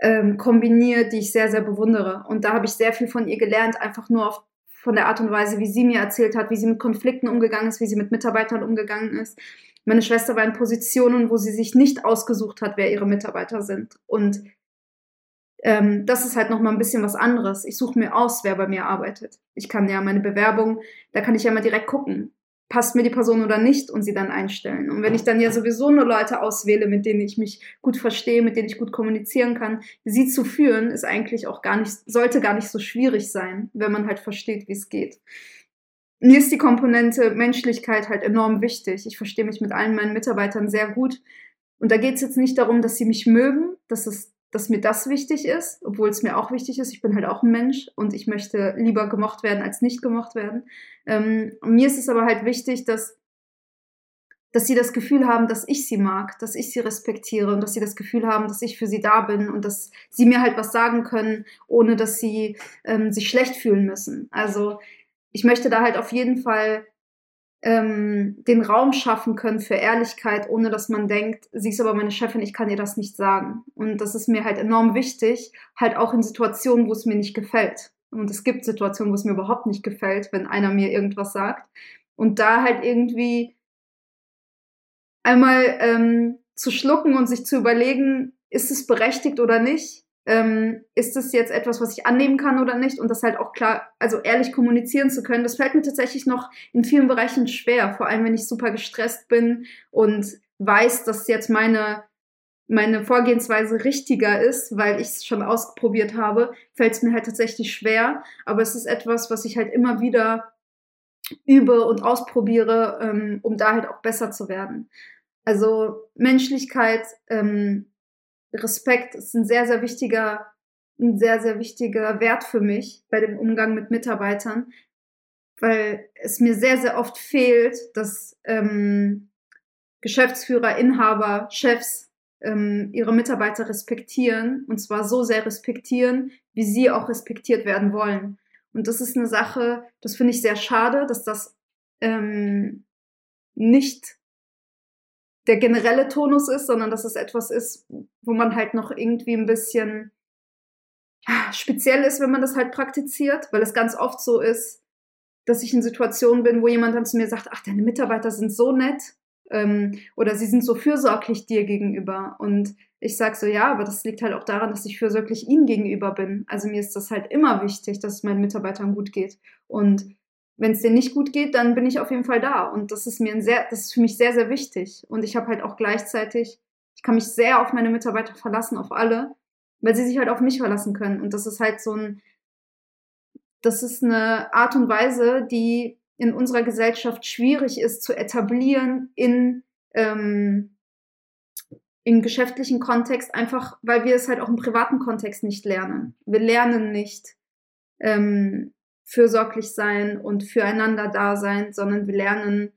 ähm, kombiniert, die ich sehr, sehr bewundere. Und da habe ich sehr viel von ihr gelernt, einfach nur auf, von der Art und Weise, wie sie mir erzählt hat, wie sie mit Konflikten umgegangen ist, wie sie mit Mitarbeitern umgegangen ist meine Schwester war in Positionen, wo sie sich nicht ausgesucht hat, wer ihre Mitarbeiter sind. Und ähm, das ist halt nochmal ein bisschen was anderes. Ich suche mir aus, wer bei mir arbeitet. Ich kann ja meine Bewerbung, da kann ich ja mal direkt gucken, passt mir die Person oder nicht und sie dann einstellen. Und wenn ich dann ja sowieso nur Leute auswähle, mit denen ich mich gut verstehe, mit denen ich gut kommunizieren kann, sie zu führen, ist eigentlich auch gar nicht, sollte gar nicht so schwierig sein, wenn man halt versteht, wie es geht mir ist die Komponente Menschlichkeit halt enorm wichtig. Ich verstehe mich mit allen meinen Mitarbeitern sehr gut. Und da geht es jetzt nicht darum, dass sie mich mögen, dass, es, dass mir das wichtig ist, obwohl es mir auch wichtig ist. Ich bin halt auch ein Mensch und ich möchte lieber gemocht werden als nicht gemocht werden. Ähm, mir ist es aber halt wichtig, dass, dass sie das Gefühl haben, dass ich sie mag, dass ich sie respektiere und dass sie das Gefühl haben, dass ich für sie da bin und dass sie mir halt was sagen können, ohne dass sie ähm, sich schlecht fühlen müssen. Also ich möchte da halt auf jeden Fall ähm, den Raum schaffen können für Ehrlichkeit, ohne dass man denkt, sie ist aber meine Chefin, ich kann ihr das nicht sagen. Und das ist mir halt enorm wichtig, halt auch in Situationen, wo es mir nicht gefällt. Und es gibt Situationen, wo es mir überhaupt nicht gefällt, wenn einer mir irgendwas sagt. Und da halt irgendwie einmal ähm, zu schlucken und sich zu überlegen, ist es berechtigt oder nicht? Ähm, ist das jetzt etwas, was ich annehmen kann oder nicht und das halt auch klar, also ehrlich kommunizieren zu können. Das fällt mir tatsächlich noch in vielen Bereichen schwer, vor allem wenn ich super gestresst bin und weiß, dass jetzt meine meine Vorgehensweise richtiger ist, weil ich es schon ausprobiert habe, fällt es mir halt tatsächlich schwer. Aber es ist etwas, was ich halt immer wieder übe und ausprobiere, ähm, um da halt auch besser zu werden. Also Menschlichkeit, ähm, Respekt ist ein sehr, sehr wichtiger, ein sehr, sehr wichtiger Wert für mich bei dem Umgang mit Mitarbeitern, weil es mir sehr, sehr oft fehlt, dass ähm, Geschäftsführer, Inhaber, Chefs ähm, ihre Mitarbeiter respektieren und zwar so sehr respektieren, wie sie auch respektiert werden wollen. Und das ist eine Sache, das finde ich sehr schade, dass das ähm, nicht der generelle Tonus ist, sondern dass es etwas ist, wo man halt noch irgendwie ein bisschen speziell ist, wenn man das halt praktiziert, weil es ganz oft so ist, dass ich in Situationen bin, wo jemand dann zu mir sagt, ach, deine Mitarbeiter sind so nett ähm, oder sie sind so fürsorglich dir gegenüber. Und ich sage so, ja, aber das liegt halt auch daran, dass ich fürsorglich ihnen gegenüber bin. Also mir ist das halt immer wichtig, dass es meinen Mitarbeitern gut geht. Und wenn es denen nicht gut geht, dann bin ich auf jeden Fall da. Und das ist mir ein sehr, das ist für mich sehr, sehr wichtig. Und ich habe halt auch gleichzeitig, ich kann mich sehr auf meine Mitarbeiter verlassen, auf alle, weil sie sich halt auf mich verlassen können. Und das ist halt so ein, das ist eine Art und Weise, die in unserer Gesellschaft schwierig ist zu etablieren in, ähm, im geschäftlichen Kontext, einfach weil wir es halt auch im privaten Kontext nicht lernen. Wir lernen nicht ähm, fürsorglich sein und füreinander da sein, sondern wir lernen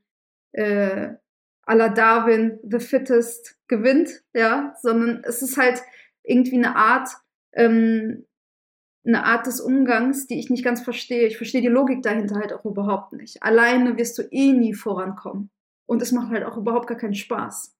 äh, à la Darwin, the fittest gewinnt, ja, sondern es ist halt irgendwie eine Art, ähm, eine Art des Umgangs, die ich nicht ganz verstehe. Ich verstehe die Logik dahinter halt auch überhaupt nicht. Alleine wirst du eh nie vorankommen. Und es macht halt auch überhaupt gar keinen Spaß.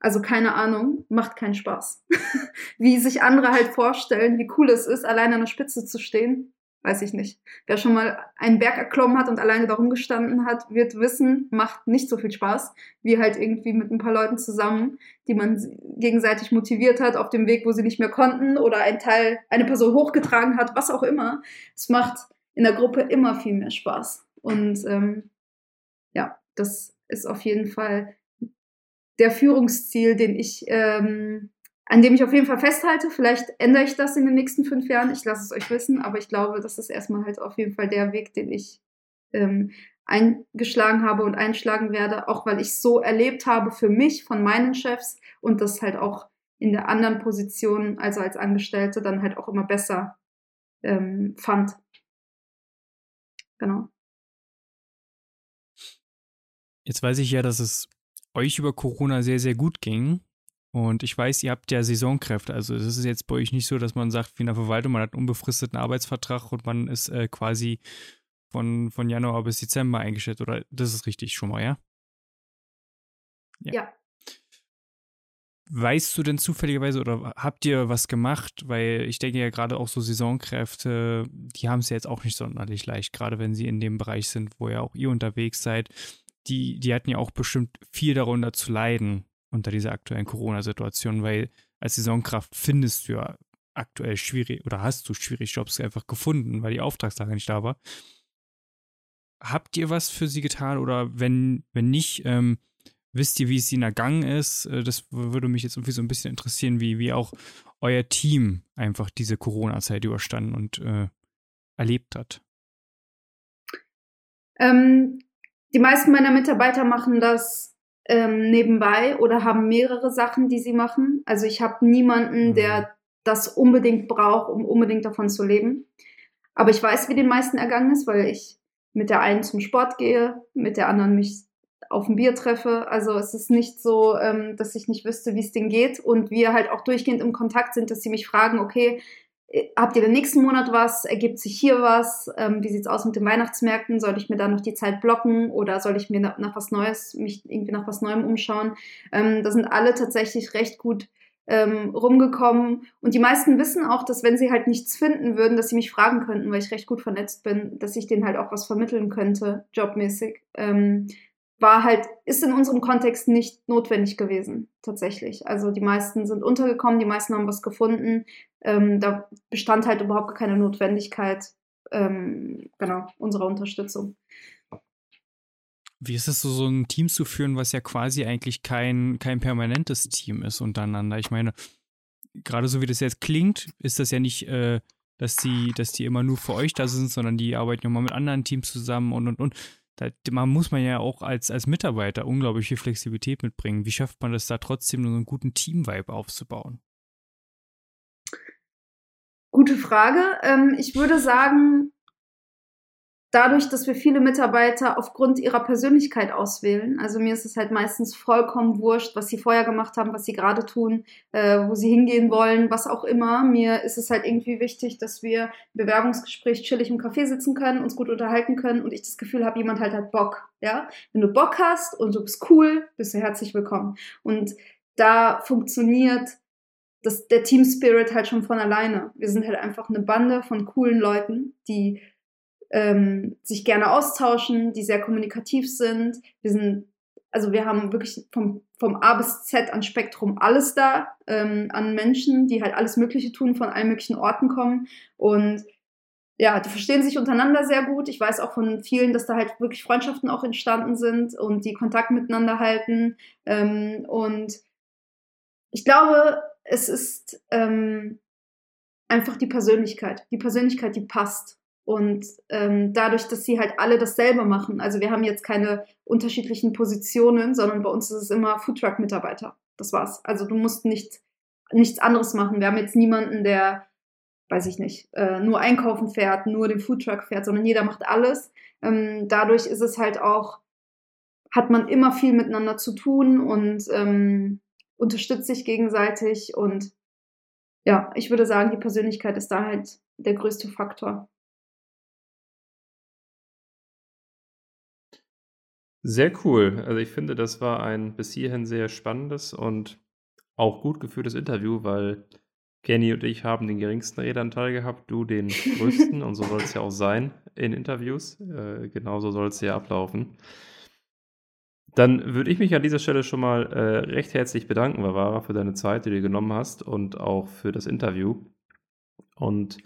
Also keine Ahnung, macht keinen Spaß. [LAUGHS] wie sich andere halt vorstellen, wie cool es ist, alleine an der Spitze zu stehen, weiß ich nicht. Wer schon mal einen Berg erklommen hat und alleine darum gestanden hat, wird wissen, macht nicht so viel Spaß, wie halt irgendwie mit ein paar Leuten zusammen, die man gegenseitig motiviert hat auf dem Weg, wo sie nicht mehr konnten oder ein Teil, eine Person hochgetragen hat, was auch immer. Es macht in der Gruppe immer viel mehr Spaß. Und ähm, ja, das ist auf jeden Fall der Führungsziel, den ich ähm, an dem ich auf jeden Fall festhalte. Vielleicht ändere ich das in den nächsten fünf Jahren. Ich lasse es euch wissen, aber ich glaube, das ist erstmal halt auf jeden Fall der Weg, den ich ähm, eingeschlagen habe und einschlagen werde, auch weil ich so erlebt habe für mich von meinen Chefs und das halt auch in der anderen Position, also als Angestellte, dann halt auch immer besser ähm, fand. Genau. Jetzt weiß ich ja, dass es euch über Corona sehr, sehr gut ging. Und ich weiß, ihr habt ja Saisonkräfte. Also es ist jetzt bei euch nicht so, dass man sagt, wie in der Verwaltung, man hat einen unbefristeten Arbeitsvertrag und man ist äh, quasi von, von Januar bis Dezember eingestellt. Oder das ist richtig schon mal, ja? Ja. ja. Weißt du denn zufälligerweise oder habt ihr was gemacht? Weil ich denke ja gerade auch so Saisonkräfte, die haben es ja jetzt auch nicht sonderlich leicht, gerade wenn sie in dem Bereich sind, wo ja auch ihr unterwegs seid. Die, die hatten ja auch bestimmt viel darunter zu leiden unter dieser aktuellen Corona-Situation, weil als Saisonkraft findest du ja aktuell schwierig oder hast du schwierig Jobs einfach gefunden, weil die Auftragslage nicht da war. Habt ihr was für sie getan oder wenn, wenn nicht, ähm, wisst ihr, wie es ihnen ergangen ist? Äh, das würde mich jetzt irgendwie so ein bisschen interessieren, wie, wie auch euer Team einfach diese Corona-Zeit überstanden und äh, erlebt hat. Ähm, die meisten meiner Mitarbeiter machen das ähm, nebenbei oder haben mehrere Sachen, die sie machen. Also ich habe niemanden, mhm. der das unbedingt braucht, um unbedingt davon zu leben. Aber ich weiß, wie den meisten ergangen ist, weil ich mit der einen zum Sport gehe, mit der anderen mich auf ein Bier treffe. Also es ist nicht so, ähm, dass ich nicht wüsste, wie es denen geht und wir halt auch durchgehend im Kontakt sind, dass sie mich fragen, okay, habt ihr den nächsten Monat was? Ergibt sich hier was? Ähm, wie sieht's aus mit den Weihnachtsmärkten? Soll ich mir da noch die Zeit blocken oder soll ich mir nach, nach was Neues, mich irgendwie nach was Neuem umschauen? Ähm, da sind alle tatsächlich recht gut ähm, rumgekommen. Und die meisten wissen auch, dass wenn sie halt nichts finden würden, dass sie mich fragen könnten, weil ich recht gut vernetzt bin, dass ich denen halt auch was vermitteln könnte, jobmäßig. Ähm, war halt, ist in unserem Kontext nicht notwendig gewesen, tatsächlich. Also die meisten sind untergekommen, die meisten haben was gefunden. Ähm, da bestand halt überhaupt keine Notwendigkeit, ähm, genau, unserer Unterstützung. Wie ist es so, so ein Team zu führen, was ja quasi eigentlich kein, kein permanentes Team ist untereinander? Ich meine, gerade so wie das jetzt klingt, ist das ja nicht, äh, dass die, dass die immer nur für euch da sind, sondern die arbeiten ja mal mit anderen Teams zusammen und und und da man muss man ja auch als, als Mitarbeiter unglaublich viel Flexibilität mitbringen. Wie schafft man das da trotzdem, so einen guten Team-Vibe aufzubauen? Gute Frage. Ähm, ich würde sagen, dadurch, dass wir viele Mitarbeiter aufgrund ihrer Persönlichkeit auswählen, also mir ist es halt meistens vollkommen wurscht, was sie vorher gemacht haben, was sie gerade tun, äh, wo sie hingehen wollen, was auch immer. Mir ist es halt irgendwie wichtig, dass wir im Bewerbungsgespräch chillig im Café sitzen können, uns gut unterhalten können und ich das Gefühl habe, jemand halt hat Bock. Ja, wenn du Bock hast und du bist cool, bist du herzlich willkommen. Und da funktioniert das, der Team Spirit halt schon von alleine. Wir sind halt einfach eine Bande von coolen Leuten, die ähm, sich gerne austauschen, die sehr kommunikativ sind. Wir sind, also wir haben wirklich vom, vom A bis Z an Spektrum alles da, ähm, an Menschen, die halt alles Mögliche tun, von allen möglichen Orten kommen. Und ja, die verstehen sich untereinander sehr gut. Ich weiß auch von vielen, dass da halt wirklich Freundschaften auch entstanden sind und die Kontakt miteinander halten. Ähm, und ich glaube, es ist ähm, einfach die Persönlichkeit. Die Persönlichkeit, die passt. Und ähm, dadurch, dass sie halt alle dasselbe machen, also wir haben jetzt keine unterschiedlichen Positionen, sondern bei uns ist es immer Foodtruck-Mitarbeiter. Das war's. Also du musst nicht, nichts anderes machen. Wir haben jetzt niemanden, der, weiß ich nicht, äh, nur einkaufen fährt, nur den Foodtruck fährt, sondern jeder macht alles. Ähm, dadurch ist es halt auch, hat man immer viel miteinander zu tun und ähm, unterstützt sich gegenseitig. Und ja, ich würde sagen, die Persönlichkeit ist da halt der größte Faktor. Sehr cool. Also ich finde, das war ein bis hierhin sehr spannendes und auch gut geführtes Interview, weil Kenny und ich haben den geringsten Redanteil gehabt, du den größten und so soll es ja auch sein in Interviews. Äh, genauso soll es ja ablaufen. Dann würde ich mich an dieser Stelle schon mal äh, recht herzlich bedanken, Vavara, für deine Zeit, die du genommen hast und auch für das Interview. Und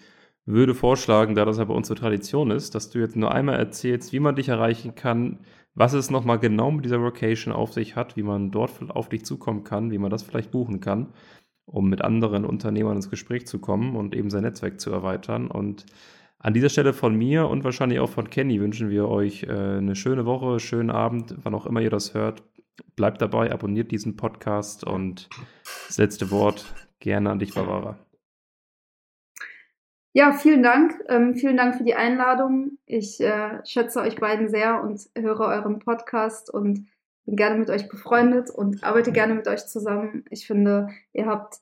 würde vorschlagen, da das ja bei uns so Tradition ist, dass du jetzt nur einmal erzählst, wie man dich erreichen kann, was es nochmal genau mit dieser Vocation auf sich hat, wie man dort auf dich zukommen kann, wie man das vielleicht buchen kann, um mit anderen Unternehmern ins Gespräch zu kommen und eben sein Netzwerk zu erweitern. Und an dieser Stelle von mir und wahrscheinlich auch von Kenny wünschen wir euch äh, eine schöne Woche, schönen Abend, wann auch immer ihr das hört. Bleibt dabei, abonniert diesen Podcast und das letzte Wort gerne an dich, Barbara. Ja, vielen Dank. Ähm, vielen Dank für die Einladung. Ich äh, schätze euch beiden sehr und höre euren Podcast und bin gerne mit euch befreundet und arbeite gerne mit euch zusammen. Ich finde, ihr habt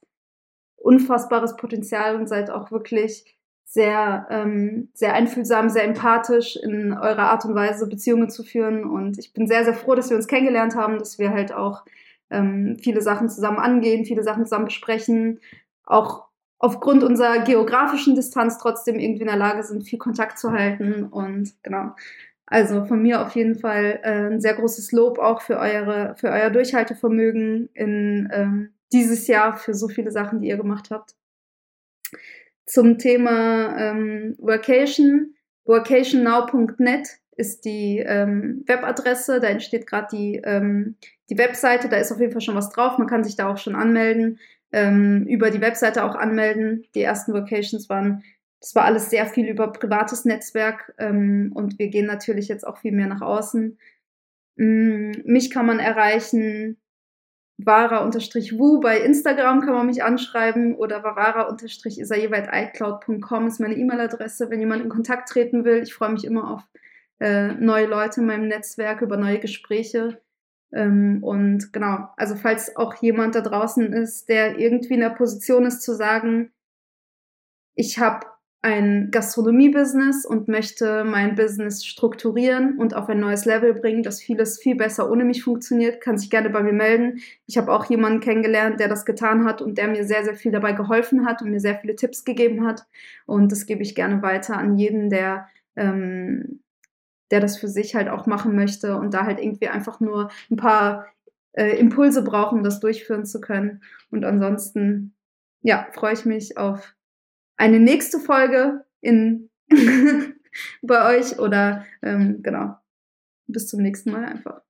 unfassbares Potenzial und seid auch wirklich sehr, ähm, sehr einfühlsam, sehr empathisch in eurer Art und Weise, Beziehungen zu führen. Und ich bin sehr, sehr froh, dass wir uns kennengelernt haben, dass wir halt auch ähm, viele Sachen zusammen angehen, viele Sachen zusammen besprechen, auch aufgrund unserer geografischen Distanz trotzdem irgendwie in der Lage sind, viel Kontakt zu halten. Und genau. Also von mir auf jeden Fall äh, ein sehr großes Lob auch für eure, für euer Durchhaltevermögen in ähm, dieses Jahr, für so viele Sachen, die ihr gemacht habt. Zum Thema ähm, Workation, workationnow.net ist die ähm, Webadresse, da entsteht gerade die, ähm, die Webseite, da ist auf jeden Fall schon was drauf, man kann sich da auch schon anmelden ähm, über die Webseite auch anmelden. Die ersten Vocations waren, das war alles sehr viel über privates Netzwerk ähm, und wir gehen natürlich jetzt auch viel mehr nach außen. Ähm, mich kann man erreichen, vara-wu bei Instagram kann man mich anschreiben oder varara-isaieweit.icloud.com ist meine E-Mail-Adresse, wenn jemand in Kontakt treten will. Ich freue mich immer auf äh, neue Leute in meinem Netzwerk, über neue Gespräche. Ähm, und genau, also falls auch jemand da draußen ist, der irgendwie in der Position ist zu sagen, ich habe ein Gastronomie-Business und möchte mein Business strukturieren und auf ein neues Level bringen, dass vieles viel besser ohne mich funktioniert, kann sich gerne bei mir melden. Ich habe auch jemanden kennengelernt, der das getan hat und der mir sehr, sehr viel dabei geholfen hat und mir sehr viele Tipps gegeben hat. Und das gebe ich gerne weiter an jeden, der ähm, der das für sich halt auch machen möchte und da halt irgendwie einfach nur ein paar äh, Impulse braucht, um das durchführen zu können. Und ansonsten, ja, freue ich mich auf eine nächste Folge in [LAUGHS] bei euch oder ähm, genau. Bis zum nächsten Mal einfach.